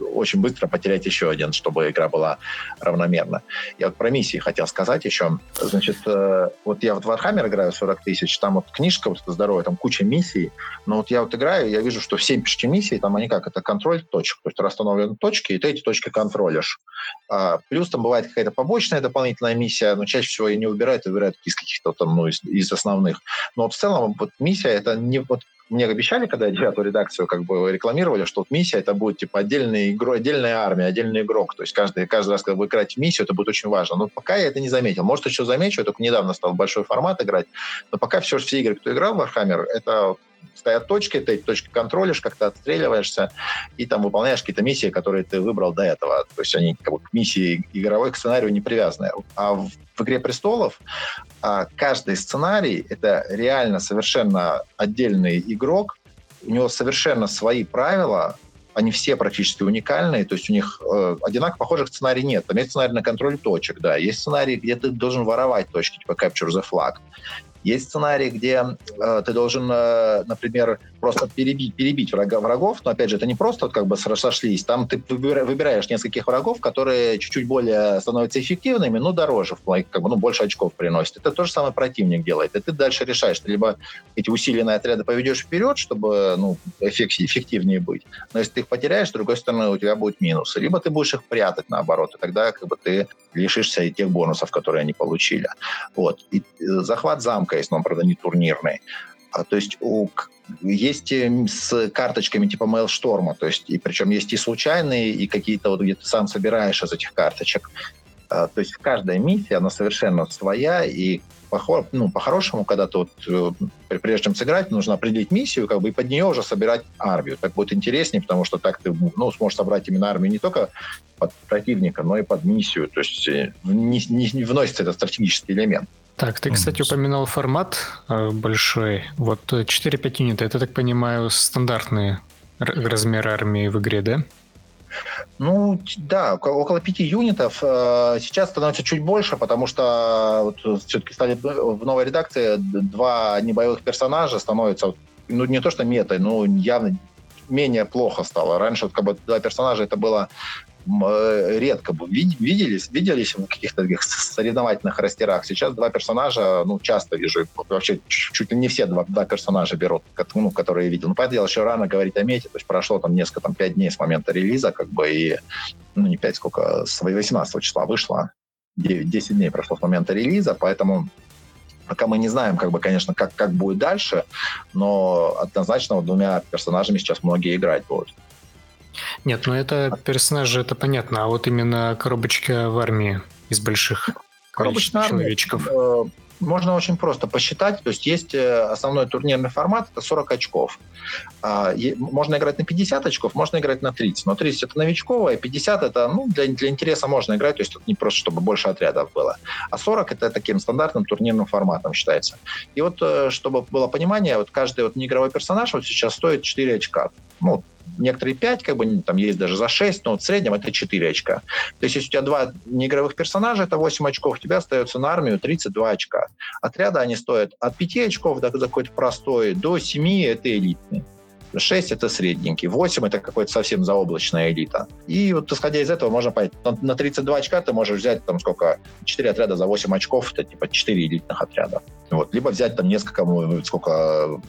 C: очень быстро потерять еще один, чтобы игра была равномерна. Я вот про миссии хотел сказать еще. Значит, э, вот я вот в Warhammer играю 40 тысяч, там вот книжка вот здоровая, там куча миссий, но вот я вот играю, я вижу, что все пишите миссии, там они как, это контроль точек, то есть расстановлены точки, и ты эти точки контролишь. А, плюс там бывает какая-то побочная дополнительная миссия, но чаще всего ее не убирают, убирают из каких-то там, ну, из, из основных. Но в целом вот миссия это не вот мне обещали, когда я девятую редакцию как бы рекламировали, что вот миссия это будет типа отдельный игрок, отдельная армия, отдельный игрок. То есть каждый, каждый раз, когда вы играете в миссию, это будет очень важно. Но пока я это не заметил. Может, еще замечу, я только недавно стал большой формат играть. Но пока все, все игры, кто играл в Warhammer, это стоят точки, ты эти точки контролишь, как-то отстреливаешься и там выполняешь какие-то миссии, которые ты выбрал до этого. То есть они как бы к миссии игровой, к сценарию не привязаны. А в, в «Игре престолов» а, каждый сценарий — это реально совершенно отдельный игрок, у него совершенно свои правила, они все практически уникальные, то есть у них э, одинаково похожих сценарий нет. Там есть сценарий на контроль точек, да, есть сценарий, где ты должен воровать точки, типа Capture the Flag. Есть сценарий, где э, ты должен, э, например, просто перебить, перебить врага, врагов, но, опять же, это не просто вот как бы сошлись, там ты выбираешь нескольких врагов, которые чуть-чуть более становятся эффективными, но дороже, как бы, ну, больше очков приносит. Это то же самое противник делает. И ты дальше решаешь, ты либо эти усиленные отряды поведешь вперед, чтобы ну, эффективнее быть, но если ты их потеряешь, с другой стороны, у тебя будет минус. Либо ты будешь их прятать, наоборот, и тогда как бы ты лишишься и тех бонусов, которые они получили. Вот. И э, захват замка есть, но он, правда, не турнирный. А, то есть у, есть эм, с карточками типа Mailstorm, то есть и причем есть и случайные, и какие-то вот где ты сам собираешь из этих карточек. А, то есть каждая миссия, она совершенно своя, и по, ну, по-хорошему, когда ты вот, э, прежде чем сыграть, нужно определить миссию, как бы, и под нее уже собирать армию. Так будет интереснее, потому что так ты ну, сможешь собрать именно армию не только под противника, но и под миссию. То есть э, не, не, не вносится этот стратегический элемент.
B: Так, ты, кстати, упоминал формат э, большой. Вот 4-5 юнита, это, так понимаю, стандартные размеры армии в игре, да?
C: Ну, да, около пяти юнитов. Э, сейчас становится чуть больше, потому что вот все-таки стали в новой редакции два небоевых персонажа становятся, ну, не то что метой, но явно менее плохо стало. Раньше вот, как бы два персонажа это было Э, редко виделись, виделись в каких-то таких соревновательных растерах. Сейчас два персонажа, ну, часто вижу, вообще чуть ли не все два, два персонажа берут, ну, которые я видел. Ну, понятное еще рано говорить о мете, то есть прошло там несколько, там, пять дней с момента релиза, как бы, и, ну, не пять, сколько, с 18 числа вышло, 9, 10 дней прошло с момента релиза, поэтому пока мы не знаем, как бы, конечно, как, как будет дальше, но однозначно вот двумя персонажами сейчас многие играть будут.
B: Нет, ну это персонажи, это понятно, а вот именно коробочка в армии из больших
C: Коробочная человечков. Армия, э, можно очень просто посчитать. То есть есть э, основной турнирный формат, это 40 очков. А, можно играть на 50 очков, можно играть на 30. Но 30 это новичковое, 50 это ну, для, для интереса можно играть, то есть это не просто, чтобы больше отрядов было. А 40 это таким стандартным турнирным форматом считается. И вот, э, чтобы было понимание, вот каждый вот неигровой персонаж вот сейчас стоит 4 очка. Ну, некоторые 5, как бы там есть даже за 6, но в среднем это 4 очка. То есть если у тебя два неигровых персонажа, это 8 очков, у тебя остается на армию 32 очка. Отряда они стоят от 5 очков до какой-то простой, до 7 это элитный. 6 это средненький, 8 это какой-то совсем заоблачная элита. И вот исходя из этого можно понять, на 32 очка ты можешь взять там сколько, 4 отряда за 8 очков, это типа 4 элитных отряда. Вот. Либо взять там несколько, сколько,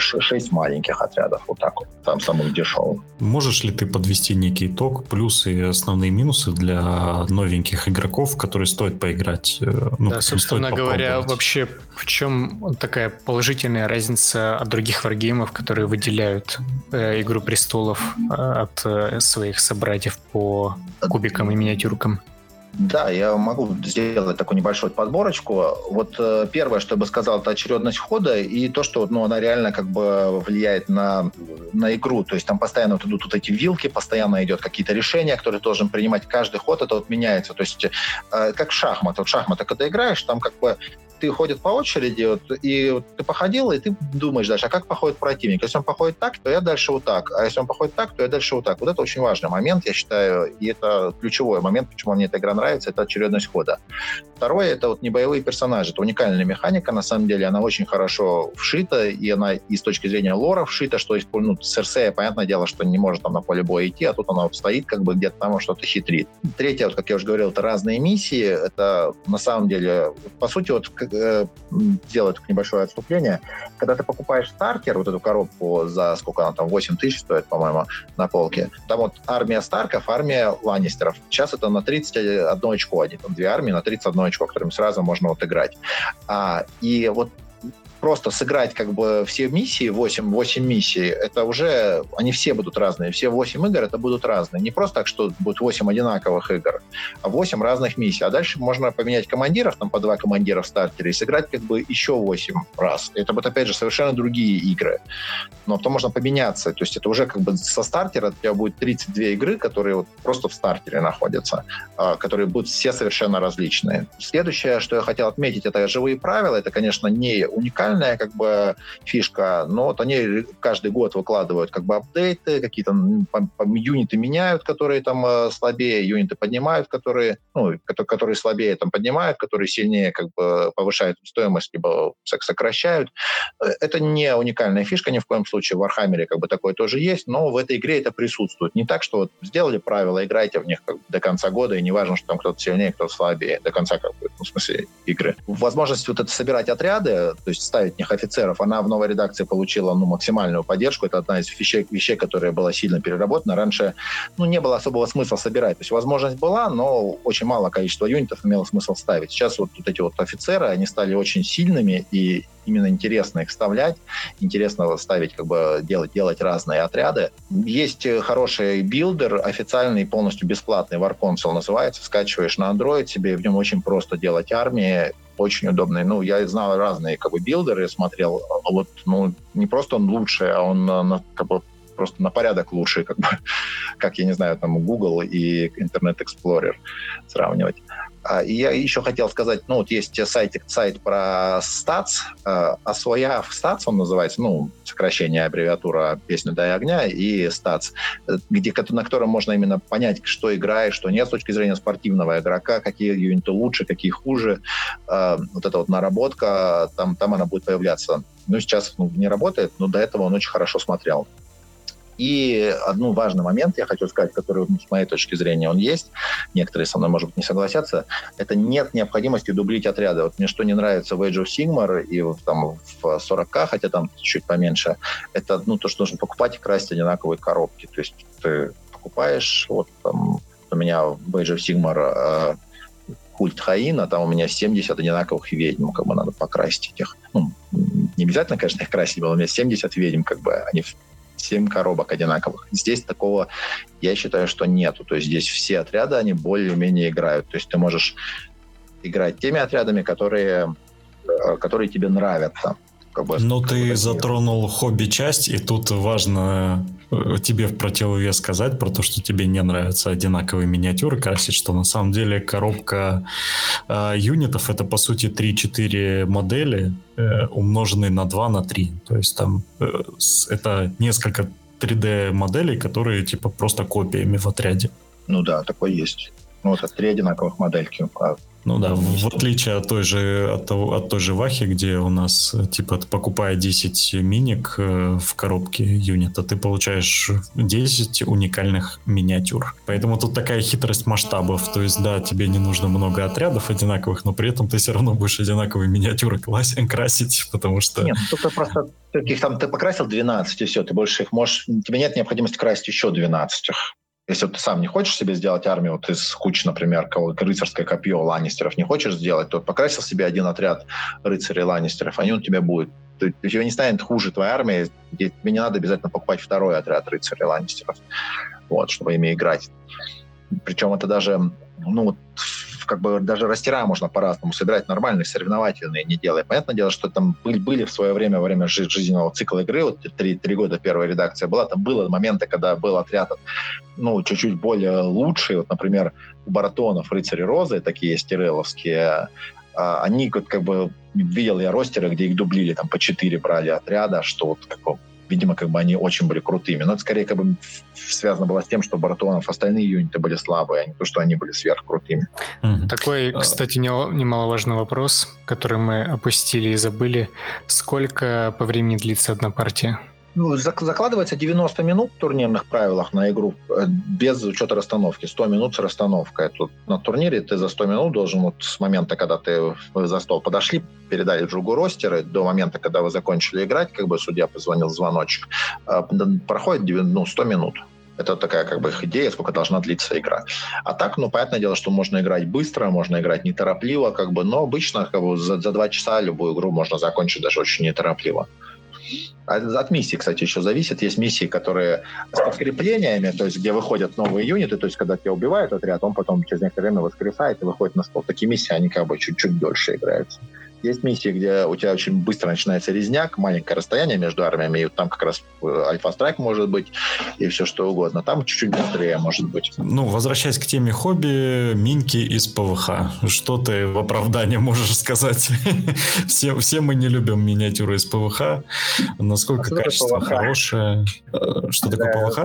C: шесть маленьких отрядов, вот так вот, там самых дешевых.
A: Можешь ли ты подвести некий итог, плюсы и основные минусы для новеньких игроков, которые стоит поиграть?
B: Э, ну, да, собственно говоря, вообще в чем такая положительная разница от других варгеймов, которые выделяют э, Игру престолов э, от э, своих собратьев по кубикам и миниатюркам?
C: Да, я могу сделать такую небольшую подборочку. Вот э, первое, что я бы сказал, это очередность хода и то, что ну, она реально как бы влияет на, на игру. То есть там постоянно вот идут вот эти вилки, постоянно идет какие-то решения, которые должен принимать. Каждый ход это вот меняется. То есть э, как шахмат. Вот шахматы, когда играешь, там как бы ты ходит по очереди, вот, и вот, ты походил, и ты думаешь дальше, а как походит противник? Если он походит так, то я дальше вот так, а если он походит так, то я дальше вот так. Вот это очень важный момент, я считаю, и это ключевой момент, почему мне эта игра нравится, это очередность хода. Второе, это вот не боевые персонажи, это уникальная механика, на самом деле, она очень хорошо вшита, и она и с точки зрения лора вшита, что ну, Серсея, понятное дело, что не может там на поле боя идти, а тут она вот стоит как бы где-то там что-то хитрит. Третье, вот, как я уже говорил, это разные миссии, это на самом деле, по сути, вот э, делаю небольшое отступление, когда ты покупаешь стартер, вот эту коробку за сколько она там, 8 тысяч стоит, по-моему, на полке, там вот армия Старков, армия Ланнистеров. Сейчас это на 31 очко, они там две армии на 31 очко, которыми сразу можно вот играть. А, и вот просто сыграть как бы все миссии, 8, 8 миссий, это уже, они все будут разные. Все 8 игр это будут разные. Не просто так, что будет 8 одинаковых игр, а 8 разных миссий. А дальше можно поменять командиров, там по два командира в стартере, и сыграть как бы еще 8 раз. Это будут, опять же, совершенно другие игры. Но потом можно поменяться. То есть это уже как бы со стартера у тебя будет 32 игры, которые вот просто в стартере находятся, а, которые будут все совершенно различные. Следующее, что я хотел отметить, это живые правила. Это, конечно, не уникально уникальная как бы фишка, но вот они каждый год выкладывают как бы апдейты, какие-то юниты меняют, которые там э, слабее, юниты поднимают, которые, ну, которые слабее там поднимают, которые сильнее как бы повышают стоимость, либо сокращают. Э, это не уникальная фишка ни в коем случае. В Warhammer как бы такое тоже есть, но в этой игре это присутствует. Не так, что вот сделали правила, играйте в них как бы до конца года, и не важно, что там кто-то сильнее, кто-то слабее, до конца как бы, ну, в смысле игры. Возможность вот это собирать отряды, то есть ставить ставить них офицеров. Она в новой редакции получила ну, максимальную поддержку. Это одна из вещей, вещей, которая была сильно переработана. Раньше ну, не было особого смысла собирать. То есть возможность была, но очень мало количества юнитов имело смысл ставить. Сейчас вот, вот эти вот офицеры, они стали очень сильными, и именно интересно их вставлять, интересно ставить, как бы делать, делать разные отряды. Есть хороший builder, официальный, полностью бесплатный, War Console называется, скачиваешь на Android себе, в нем очень просто делать армии, очень удобный. Ну, я знал разные как бы builder ы, смотрел, вот, ну, не просто он лучший, а он на, как бы просто на порядок лучше, как бы, как, я не знаю, там Google и Internet Explorer сравнивать. А, и я еще хотел сказать, ну, вот есть сайт, сайт про Stats, а своя Stats он называется, ну, сокращение, аббревиатура «Песня дай огня» и Stats, где, на котором можно именно понять, что играет, что нет с точки зрения спортивного игрока, какие юниты лучше, какие хуже. А, вот эта вот наработка, там, там она будет появляться. Ну, сейчас ну, не работает, но до этого он очень хорошо смотрел. И один важный момент я хочу сказать, который, с моей точки зрения, он есть, некоторые со мной, может быть, не согласятся, это нет необходимости дублить отряды. Вот мне что не нравится в Age of Sigmar и в, там, в 40к, хотя там чуть поменьше, это ну, то, что нужно покупать и красть одинаковые коробки. То есть ты покупаешь, вот там у меня в Age of Sigmar э, культ Хаина, там у меня 70 одинаковых ведьм, как бы надо покрасить этих. Ну, не обязательно, конечно, их красить было, у меня 70 ведьм, как бы они 7 коробок одинаковых. Здесь такого, я считаю, что нету. То есть здесь все отряды, они более-менее играют. То есть ты можешь играть теми отрядами, которые, э, которые тебе нравятся.
A: Бы, Но ты затронул хобби-часть, и тут важно э, тебе в противовес сказать про то, что тебе не нравятся одинаковые миниатюры красить, что на самом деле коробка э, юнитов это по сути 3-4 модели, э, умноженные на 2 на 3. То есть там э, это несколько 3D моделей, которые типа просто копиями в отряде.
C: Ну да, такой есть. Ну, вот это три одинаковых модельки. А
A: ну да, в отличие от той же, от, того, от той же Вахи, где у нас, типа, покупая 10 миник э, в коробке юнита, ты получаешь 10 уникальных миниатюр. Поэтому тут такая хитрость масштабов. То есть, да, тебе не нужно много отрядов одинаковых, но при этом ты все равно будешь одинаковые миниатюры красить, потому что...
C: Нет, тут просто таких там ты покрасил 12, и все, ты больше их можешь... Тебе нет необходимости красить еще 12 если вот ты сам не хочешь себе сделать армию вот из кучи, например, рыцарское копье Ланнистеров, не хочешь сделать, то покрасил себе один отряд рыцарей Ланнистеров, они у тебя будет. У тебя не станет хуже твоя армия, тебе не надо обязательно покупать второй отряд рыцарей Ланнистеров, вот, чтобы ими играть. Причем это даже, ну, как бы даже растира можно по-разному собирать, нормальные, соревновательные, не делая. Понятное дело, что там были, были в свое время, во время жизненного цикла игры, вот три, три года первая редакция была, там было моменты, когда был отряд, ну, чуть-чуть более лучший, вот, например, у Баратонов рыцари Розы, такие есть тиреловские, а, они вот как бы видел я ростеры, где их дублили там по четыре брали отряда, что вот как видимо, как бы они очень были крутыми. Но это скорее как бы связано было с тем, что Баратонов остальные юниты были слабые, а не то, что они были сверхкрутыми.
B: Mm-hmm. Такой, а. кстати, немаловажный вопрос, который мы опустили и забыли. Сколько по времени длится одна партия?
C: Ну, закладывается 90 минут в турнирных правилах на игру э, без учета расстановки. 100 минут с расстановкой. Тут на турнире ты за 100 минут должен вот с момента, когда ты за стол подошли, передали другу ростеры, до момента, когда вы закончили играть, как бы судья позвонил звоночек, э, проходит ну, 100 минут. Это такая как бы их идея, сколько должна длиться игра. А так, ну, понятное дело, что можно играть быстро, можно играть неторопливо, как бы, но обычно как бы, за, за два часа любую игру можно закончить даже очень неторопливо. От миссии, кстати, еще зависит. Есть миссии, которые с подкреплениями, то есть где выходят новые юниты, то есть когда тебя убивают отряд, он потом через некоторое время воскресает и выходит на стол. Такие миссии, они как бы чуть-чуть дольше играются. Есть миссии, где у тебя очень быстро начинается резняк, маленькое расстояние между армиями, и там как раз э, альфа-страйк может быть, и все что угодно. Там чуть-чуть быстрее может быть.
A: Ну, возвращаясь к теме хобби, минки из ПВХ. Что ты в оправдание можешь сказать? все, все мы не любим миниатюры из ПВХ. Насколько а качество ПВХ? хорошее? Что такое ПВХ?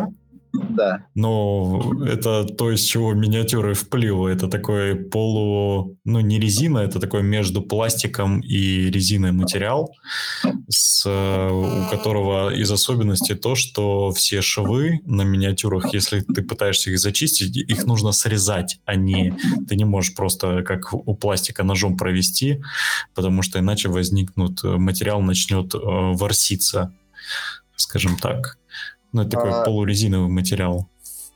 C: Да.
A: Но это то, из чего миниатюры вплива. Это такой полу... Ну, не резина, это такой между пластиком и резиной материал, с, у которого из особенностей то, что все швы на миниатюрах, если ты пытаешься их зачистить, их нужно срезать, а не... Ты не можешь просто, как у пластика, ножом провести, потому что иначе возникнут... Материал начнет э, ворситься, скажем так. Ну, это такой а, полурезиновый материал.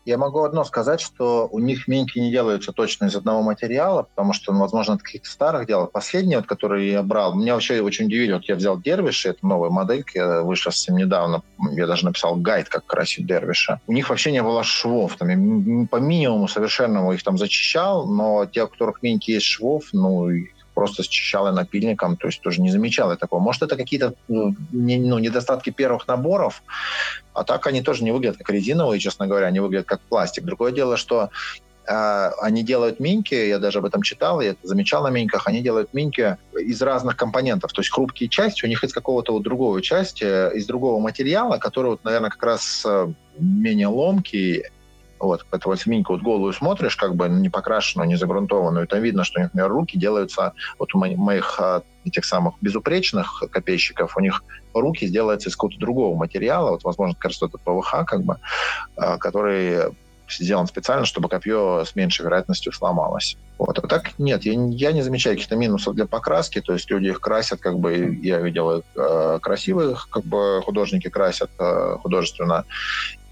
C: Я могу одно сказать, что у них минки не делаются точно из одного материала, потому что, ну, возможно, от каких-то старых дел. Последний, вот, который я брал, меня вообще очень удивили. Вот я взял Дервиши, это новая моделька, вышла совсем недавно. Я даже написал гайд, как красить Дервиша. У них вообще не было швов. Там, я по минимуму совершенному их там зачищал, но те, у которых минки есть швов, ну, просто счищал я напильником, то есть тоже не замечал я такого. Может, это какие-то ну, ну, недостатки первых наборов, а так они тоже не выглядят как резиновые, честно говоря, они выглядят как пластик. Другое дело, что э, они делают минки, я даже об этом читал, я это замечал на минках, они делают минки из разных компонентов, то есть хрупкие части у них из какого-то вот другого части, из другого материала, который, вот, наверное, как раз э, менее ломкий, вот, поэтому если вот голую смотришь, как бы не покрашенную, не загрунтованную, там видно, что, например, руки делаются, вот у моих а, этих самых безупречных копейщиков, у них руки сделаются из какого-то другого материала, вот, возможно, кажется, это ПВХ, как бы, а, который сделан специально, чтобы копье с меньшей вероятностью сломалось. Вот. А так нет, я, я не замечаю каких-то минусов для покраски, то есть люди их красят, как бы я видел, э, красивые как бы художники красят э, художественно,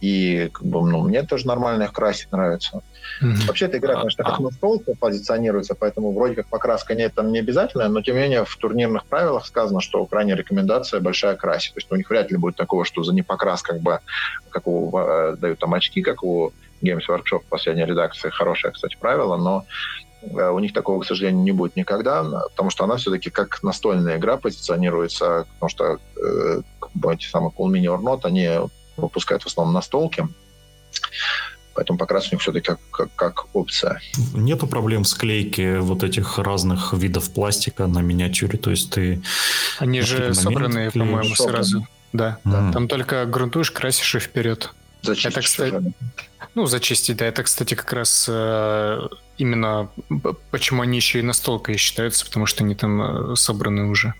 C: и как бы, ну, мне тоже нормально их красить нравится. Mm-hmm. Вообще эта игра, конечно, как на стол позиционируется, поэтому вроде как покраска нет, там не обязательно, но тем не менее в турнирных правилах сказано, что крайняя рекомендация большая красить. То есть у них вряд ли будет такого, что за непокрас как бы, как у, э, дают там очки, как у Games Workshop в последней редакции. Хорошее, кстати, правило, но э, у них такого, к сожалению, не будет никогда, потому что она все-таки как настольная игра позиционируется, потому что э, эти самые Cool Mini or Not, они выпускают в основном настолки. Поэтому покрас у них все-таки как, как, как опция.
A: Нету проблем склейки вот этих разных видов пластика на миниатюре? То есть ты...
B: Они же собранные, по-моему, сразу. Да. Mm. Там только грунтуешь, красишь и вперед. Зачистить. Это, кстати, ну, зачистить, да. Это, кстати, как раз э, именно почему они еще и настолкой считаются, потому что они там э, собраны уже.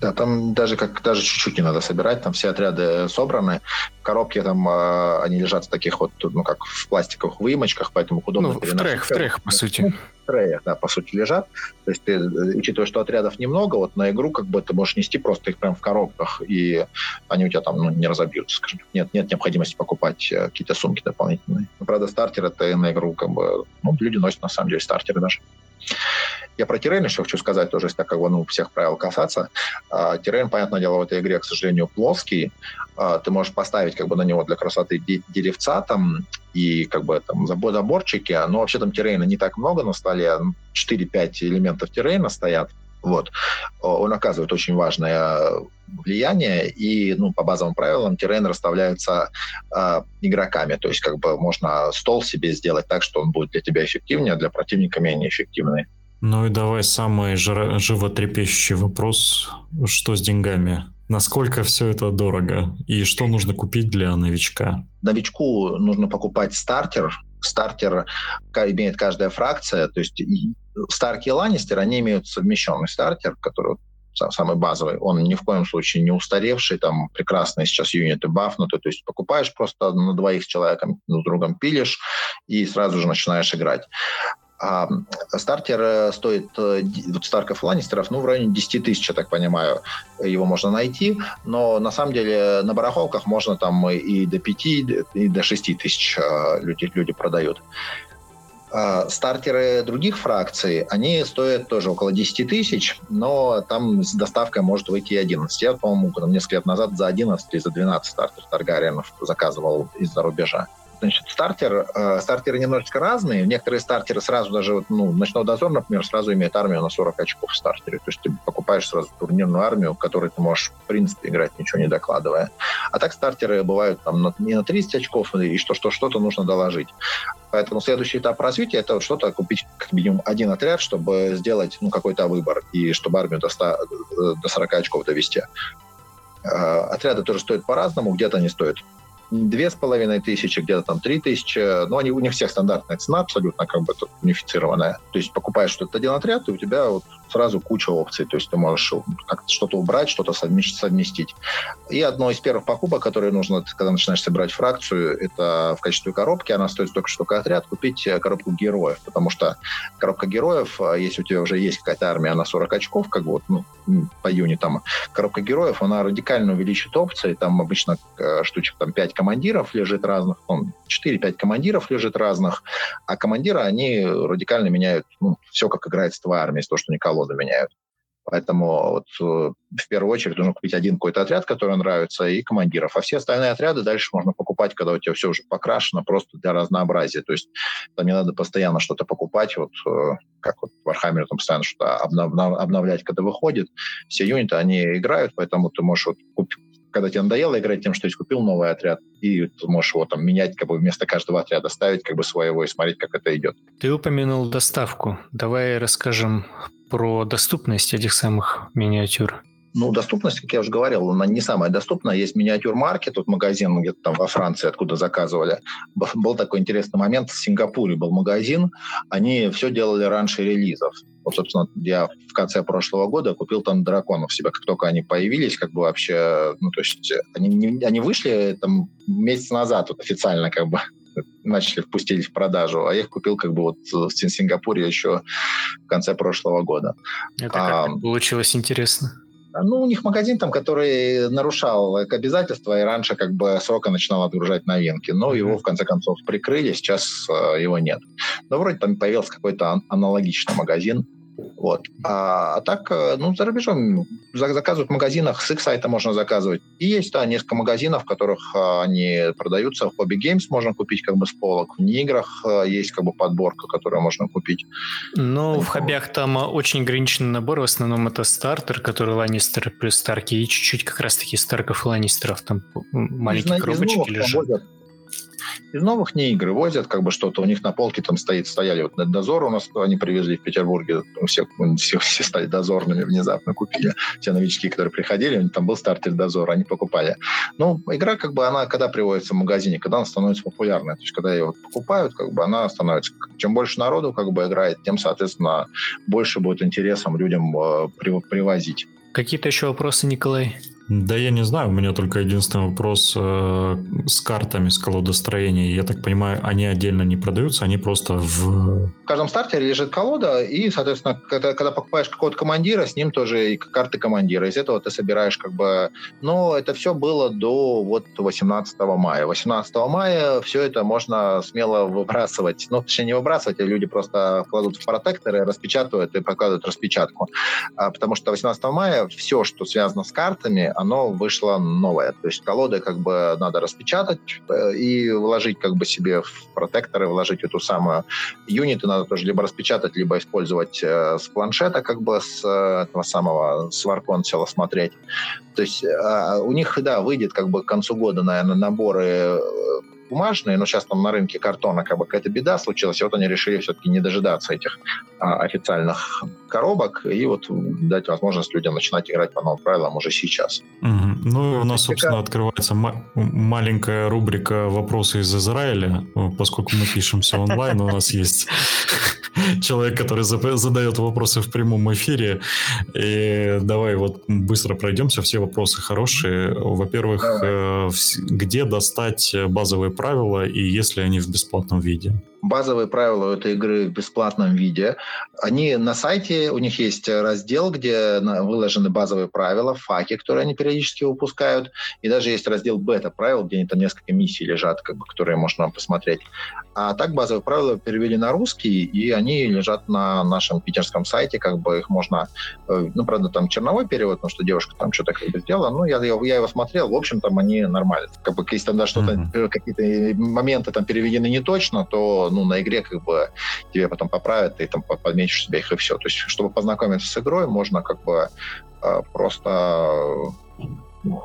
C: Да, там даже как даже чуть-чуть не надо собирать, там все отряды собраны. В коробке там э, они лежат в таких вот, ну как в пластиковых выемочках, поэтому удобно
B: ну, в трех, в трех, по сути.
C: Ну, в трех, да, по сути, лежат. То есть ты, э, учитывая, что отрядов немного, вот на игру как бы ты можешь нести просто их прям в коробках, и они у тебя там ну, не разобьются, скажем. Нет, нет необходимости покупать э, какие-то сумки дополнительные. Но, правда, стартер это на игру как бы, ну, люди носят на самом деле стартеры даже. Я про террейн еще хочу сказать, тоже, так как бы, ну, всех правил касаться. А, террейн, понятное дело, в этой игре, к сожалению, плоский. А, ты можешь поставить как бы на него для красоты деревца там и как бы там заборчики, но вообще там террейна не так много на столе, 4-5 элементов террейна стоят. Вот. Он оказывает очень важное влияние, и ну, по базовым правилам террейн расставляется э, игроками. То есть как бы можно стол себе сделать так, что он будет для тебя эффективнее, а для противника менее эффективный.
A: Ну и давай самый животрепещущий вопрос. Что с деньгами? Насколько все это дорого? И что нужно купить для новичка?
C: Новичку нужно покупать стартер. Стартер имеет каждая фракция. То есть Старки и Ланнистер, они имеют совмещенный стартер, который самый базовый, он ни в коем случае не устаревший, там прекрасные сейчас юниты бафнуты, то есть покупаешь просто на двоих с человеком, с другом пилишь и сразу же начинаешь играть. А стартер э, стоит, э, вот Старков Ланнистеров, ну, в районе 10 тысяч, я так понимаю, его можно найти, но на самом деле на барахолках можно там и до 5, и до 6 тысяч э, люди, люди продают. А стартеры других фракций, они стоят тоже около 10 тысяч, но там с доставкой может выйти и 11. Я, по-моему, несколько лет назад за 11 или за 12 стартер Таргариенов заказывал из-за рубежа. Значит, стартер, э, стартеры немножечко разные. Некоторые стартеры сразу даже, ну, ночной дозор, например, сразу имеет армию на 40 очков в стартере. То есть ты покупаешь сразу турнирную армию, которой ты можешь, в принципе, играть, ничего не докладывая. А так стартеры бывают там на, не на 30 очков, и что, что что-то нужно доложить. Поэтому следующий этап развития – это что-то купить как минимум один отряд, чтобы сделать ну, какой-то выбор, и чтобы армию до, 100, э, до 40 очков довести. Э, отряды тоже стоят по-разному, где-то они стоят две с половиной тысячи, где-то там три тысячи. Но они, у них всех стандартная цена абсолютно как бы унифицированная. То есть покупаешь что-то один отряд, и у тебя вот сразу куча опций. То есть ты можешь что-то убрать, что-то совместить. И одно из первых покупок, которые нужно, когда начинаешь собирать фракцию, это в качестве коробки, она стоит столько штука отряд, купить э, коробку героев. Потому что коробка героев, э, если у тебя уже есть какая-то армия на 40 очков, как вот ну, по юнитам, коробка героев, она радикально увеличит опции. Там обычно э, штучек там 5 командиров лежит разных, ну, 4-5 командиров лежит разных, а командиры, они радикально меняют ну, все, как играет твоя армия, то, что они колоды меняют. Поэтому вот, э, в первую очередь нужно купить один какой-то отряд, который нравится, и командиров. А все остальные отряды дальше можно покупать, когда у тебя все уже покрашено, просто для разнообразия. То есть там не надо постоянно что-то покупать, вот э, как вот в там постоянно что-то обновлять, когда выходит. Все юниты, они играют, поэтому ты можешь вот купить когда тебе надоело играть тем, что ты купил новый отряд, и ты можешь его там менять, как бы вместо каждого отряда ставить как бы своего и смотреть, как это идет.
B: Ты упомянул доставку. Давай расскажем про доступность этих самых миниатюр.
C: Ну, доступность, как я уже говорил, она не самая доступная. Есть миниатюр-маркет, тут магазин где-то там во Франции, откуда заказывали. Был такой интересный момент, в Сингапуре был магазин, они все делали раньше релизов. Вот, собственно, я в конце прошлого года купил там драконов себе, как только они появились, как бы вообще, ну, то есть они, они вышли там месяц назад вот официально как бы начали впустить в продажу, а я их купил как бы вот в Сингапуре еще в конце прошлого года.
B: Это а, как получилось интересно?
C: Ну, у них магазин там, который нарушал обязательства, и раньше как бы срока начинал отгружать новинки. Но mm-hmm. его, в конце концов, прикрыли, сейчас э, его нет. Но вроде там появился какой-то аналогичный магазин. Вот. А, а так, э, ну, за рубежом заказывают в магазинах, с их сайта можно заказывать. И есть, да, несколько магазинов, в которых а, они продаются. В Hobby Games можно купить как бы с полок. В играх а, есть как бы подборка, которую можно купить.
B: Ну, в хоббях там очень ограниченный набор. В основном это стартер, который Ланнистер плюс Старки, и чуть-чуть как раз-таки Старков и Ланнистеров. Там маленькие из, коробочки из лежат. Возят
C: из новых не игры возят, как бы что-то у них на полке там стоит, стояли вот дозор у нас, они привезли в Петербурге, все, все, все стали дозорными внезапно, купили. Все новички, которые приходили, там был стартер дозора, они покупали. Ну, игра как бы она, когда приводится в магазине, когда она становится популярной, то есть когда ее вот покупают, как бы она становится, чем больше народу как бы играет, тем, соответственно, больше будет интересом людям э, привозить.
B: Какие-то еще вопросы, Николай?
A: Да я не знаю, у меня только единственный вопрос э, с картами, с колодостроения. Я так понимаю, они отдельно не продаются, они просто в...
C: В каждом стартере лежит колода, и, соответственно, когда, когда покупаешь какого-то командира, с ним тоже и карты командира. Из этого ты собираешь как бы... Но это все было до вот 18 мая. 18 мая все это можно смело выбрасывать. Ну, точнее, не выбрасывать, а люди просто кладут в протекторы, распечатывают и прокладывают распечатку. А, потому что 18 мая все, что связано с картами, оно вышло новое. То есть колоды как бы надо распечатать э, и вложить как бы себе в протекторы, вложить эту самую юниты надо тоже либо распечатать, либо использовать э, с планшета, как бы с э, этого самого с варконсела смотреть. То есть у них, да, выйдет как бы к концу года, наверное, наборы бумажные, но сейчас там на рынке картона как бы какая-то беда случилась, и вот они решили все-таки не дожидаться этих а, официальных коробок и вот дать возможность людям начинать играть по новым правилам уже сейчас.
A: Угу. Ну, у нас, собственно, открывается маленькая рубрика «Вопросы из Израиля», поскольку мы пишемся онлайн, у нас есть человек, который задает вопросы в прямом эфире. И давай вот быстро пройдемся, все вопросы хорошие. Во-первых, э, где достать базовые правила и если они в бесплатном виде?
C: базовые правила этой игры в бесплатном виде. Они на сайте, у них есть раздел, где выложены базовые правила, факи, которые они периодически выпускают, и даже есть раздел бета-правил, где там несколько миссий лежат, как бы, которые можно посмотреть. А так базовые правила перевели на русский, и они лежат на нашем питерском сайте, как бы их можно, э, ну, правда, там черновой перевод, потому что девушка там что-то как бы сделала, ну, я, я, я его смотрел, в общем, там они нормальные. Как бы, если там да, что-то, mm-hmm. какие-то моменты там переведены не точно, то ну, на игре как бы тебе потом поправят, ты там подметишь себе их и все. То есть, чтобы познакомиться с игрой, можно как бы э, просто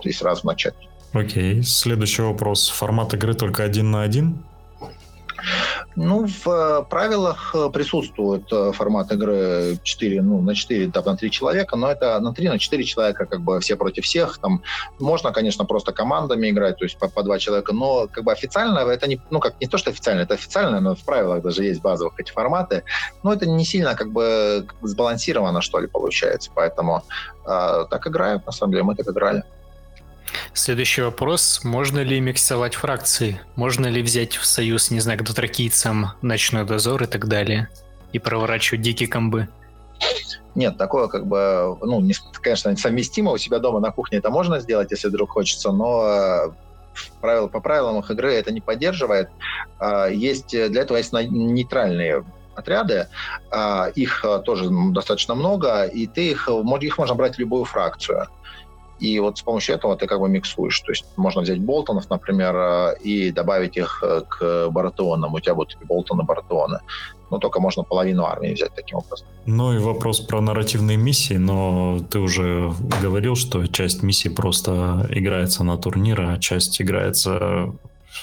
C: и сразу начать.
A: Окей. Следующий вопрос. Формат игры только один на один?
C: Ну, в э, правилах э, присутствует э, формат игры 4, ну, на 4, да, на 3 человека, но это на 3, на 4 человека, как бы все против всех. Там можно, конечно, просто командами играть, то есть по, по 2 человека, но как бы официально это не, ну, как не то, что официально, это официально, но в правилах даже есть базовых эти форматы, но это не сильно как бы сбалансировано, что ли, получается. Поэтому э, так играют, на самом деле, мы так играли.
B: Следующий вопрос. Можно ли миксовать фракции? Можно ли взять в союз, не знаю, к дотракийцам, ночной дозор и так далее? И проворачивать дикие комбы?
C: Нет, такое как бы, ну, не, конечно, совместимо. У себя дома на кухне это можно сделать, если вдруг хочется, но э, правил, по правилам их игры это не поддерживает. А, есть, для этого есть нейтральные отряды, а, их э, тоже достаточно много, и ты их, их можно брать в любую фракцию. И вот с помощью этого ты как бы миксуешь. То есть можно взять болтонов, например, э, и добавить их э, к баратеонам. У тебя будут болтоны, баратеоны. Но только можно половину армии взять таким образом.
A: Ну и вопрос про нарративные миссии, но ты уже говорил, что часть миссий просто играется на турниры, а часть играется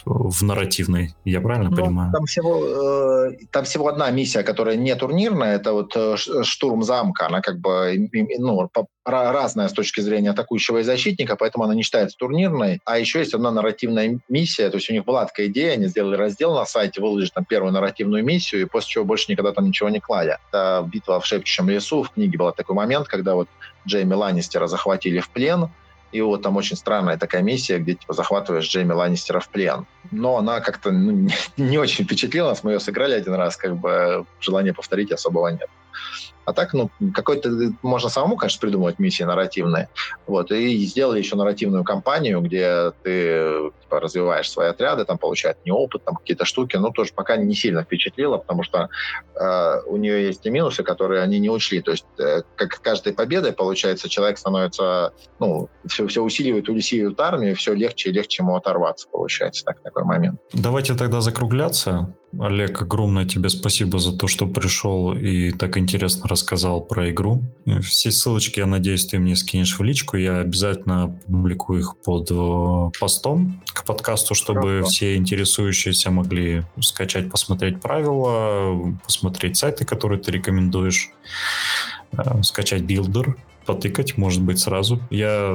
A: в нарративной, я правильно ну, понимаю?
C: Там всего, э, там всего одна миссия, которая не турнирная, это вот э, штурм замка, она как бы ну, по, разная с точки зрения атакующего и защитника, поэтому она не считается турнирной. А еще есть одна нарративная миссия, то есть у них была такая идея, они сделали раздел на сайте, выложили там первую нарративную миссию, и после чего больше никогда там ничего не клали. Это битва в Шепчущем лесу, в книге был такой момент, когда вот Джейми Ланнистера захватили в плен, и вот там очень странная такая миссия, где типа захватываешь Джейми Ланнистера в плен. Но она как-то ну, не, очень впечатлила нас. Мы ее сыграли один раз, как бы желания повторить особого нет. А так, ну, какой-то можно самому, конечно, придумывать миссии нарративные. Вот, и сделали еще нарративную кампанию, где ты типа, развиваешь свои отряды, там получают не опыт, там какие-то штуки, но тоже пока не сильно впечатлило, потому что э, у нее есть и минусы, которые они не учли. То есть, э, как каждой победой, получается, человек становится, ну, все, все усиливает, усиливает армию, все легче и легче ему оторваться, получается, так, такой момент.
A: Давайте тогда закругляться. Олег, огромное тебе спасибо за то, что пришел и так интересно рассказал про игру. Все ссылочки, я надеюсь, ты мне скинешь в личку. Я обязательно публикую их под э, постом к подкасту, чтобы Хорошо. все интересующиеся могли скачать, посмотреть правила, посмотреть сайты, которые ты рекомендуешь, э, скачать билдер потыкать, может быть, сразу. Я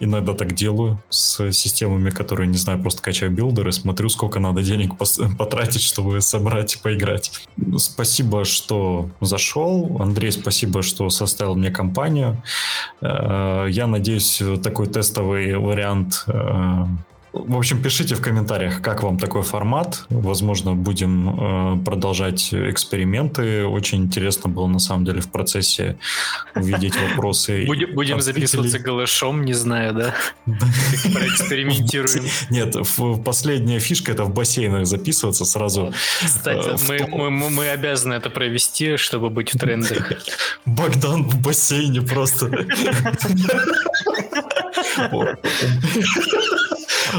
A: иногда так делаю с системами, которые, не знаю, просто качаю билдеры, смотрю, сколько надо денег потратить, чтобы собрать и поиграть. Спасибо, что зашел. Андрей, спасибо, что составил мне компанию. Э, я надеюсь, такой тестовый вариант э, в общем, пишите в комментариях, как вам такой формат. Возможно, будем э, продолжать эксперименты. Очень интересно было, на самом деле, в процессе увидеть вопросы.
B: Будем, будем записываться голышом, не знаю, да? Проэкспериментируем.
A: Нет, последняя фишка — это в бассейнах записываться сразу.
B: Кстати, э, мы обязаны это провести, чтобы быть в трендах.
A: Богдан в бассейне просто.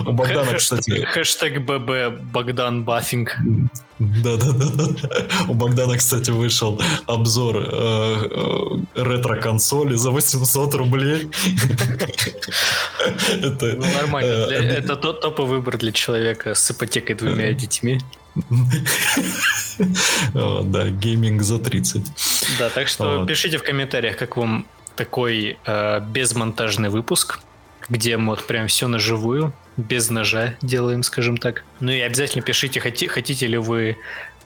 A: У Богдана, кстати...
B: Хэштег ББ Богдан Баффинг.
A: Да-да-да. У Богдана, кстати, вышел обзор э, э, ретро-консоли за 800 рублей.
B: Это, ну, нормально. Э, это тот топовый выбор для человека с ипотекой двумя детьми.
A: Да, гейминг за 30.
B: Да, так что пишите в комментариях, как вам такой безмонтажный выпуск где мы вот прям все на живую, без ножа делаем, скажем так. Ну и обязательно пишите, хотите, хотите ли вы,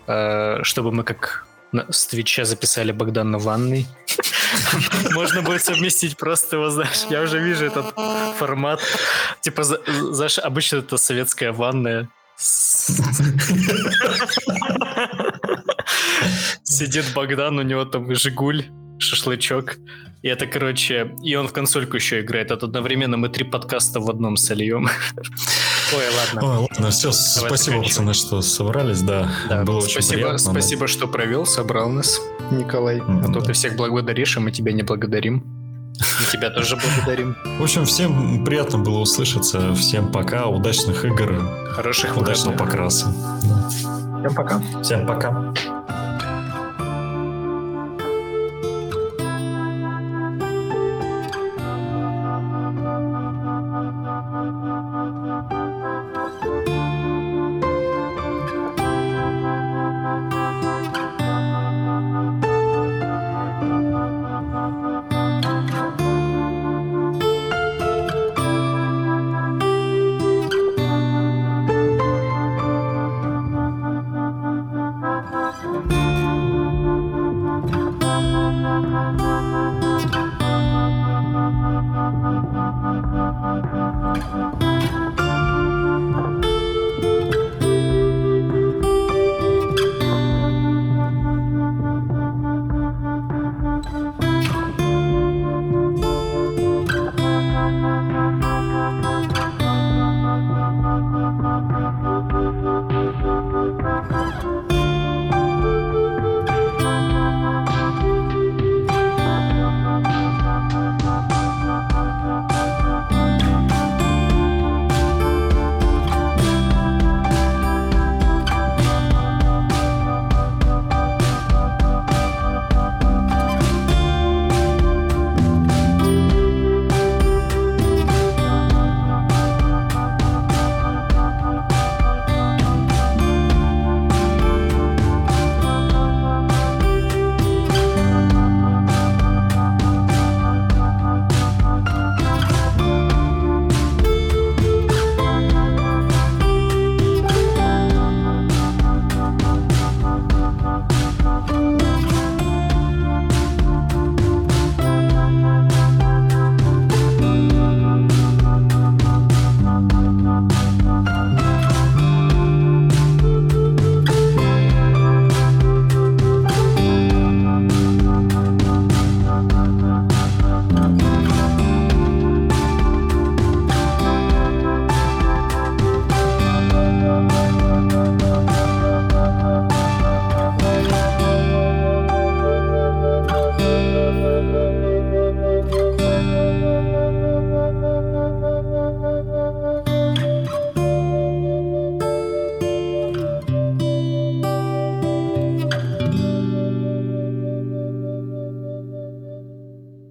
B: э, чтобы мы как с Твича записали Богдан на ванной. Можно будет совместить просто его, знаешь, я уже вижу этот формат. Типа, знаешь, обычно это советская ванная. Сидит Богдан, у него там Жигуль, шашлычок. И это, короче, и он в консольку еще играет. Это одновременно мы три подкаста в одном сольем.
A: Ой, ладно. Ой, ладно, все, Давай спасибо, пацаны, что собрались, да.
B: да было спасибо, очень приятно. Спасибо, что провел, собрал нас, Николай. Mm-hmm. А то ты всех благодаришь, а мы тебя не благодарим. Мы тебя тоже благодарим.
A: В общем, всем приятно было услышаться. Всем пока, удачных игр.
B: Хороших
A: удачного покраса.
C: Всем пока.
A: Всем пока.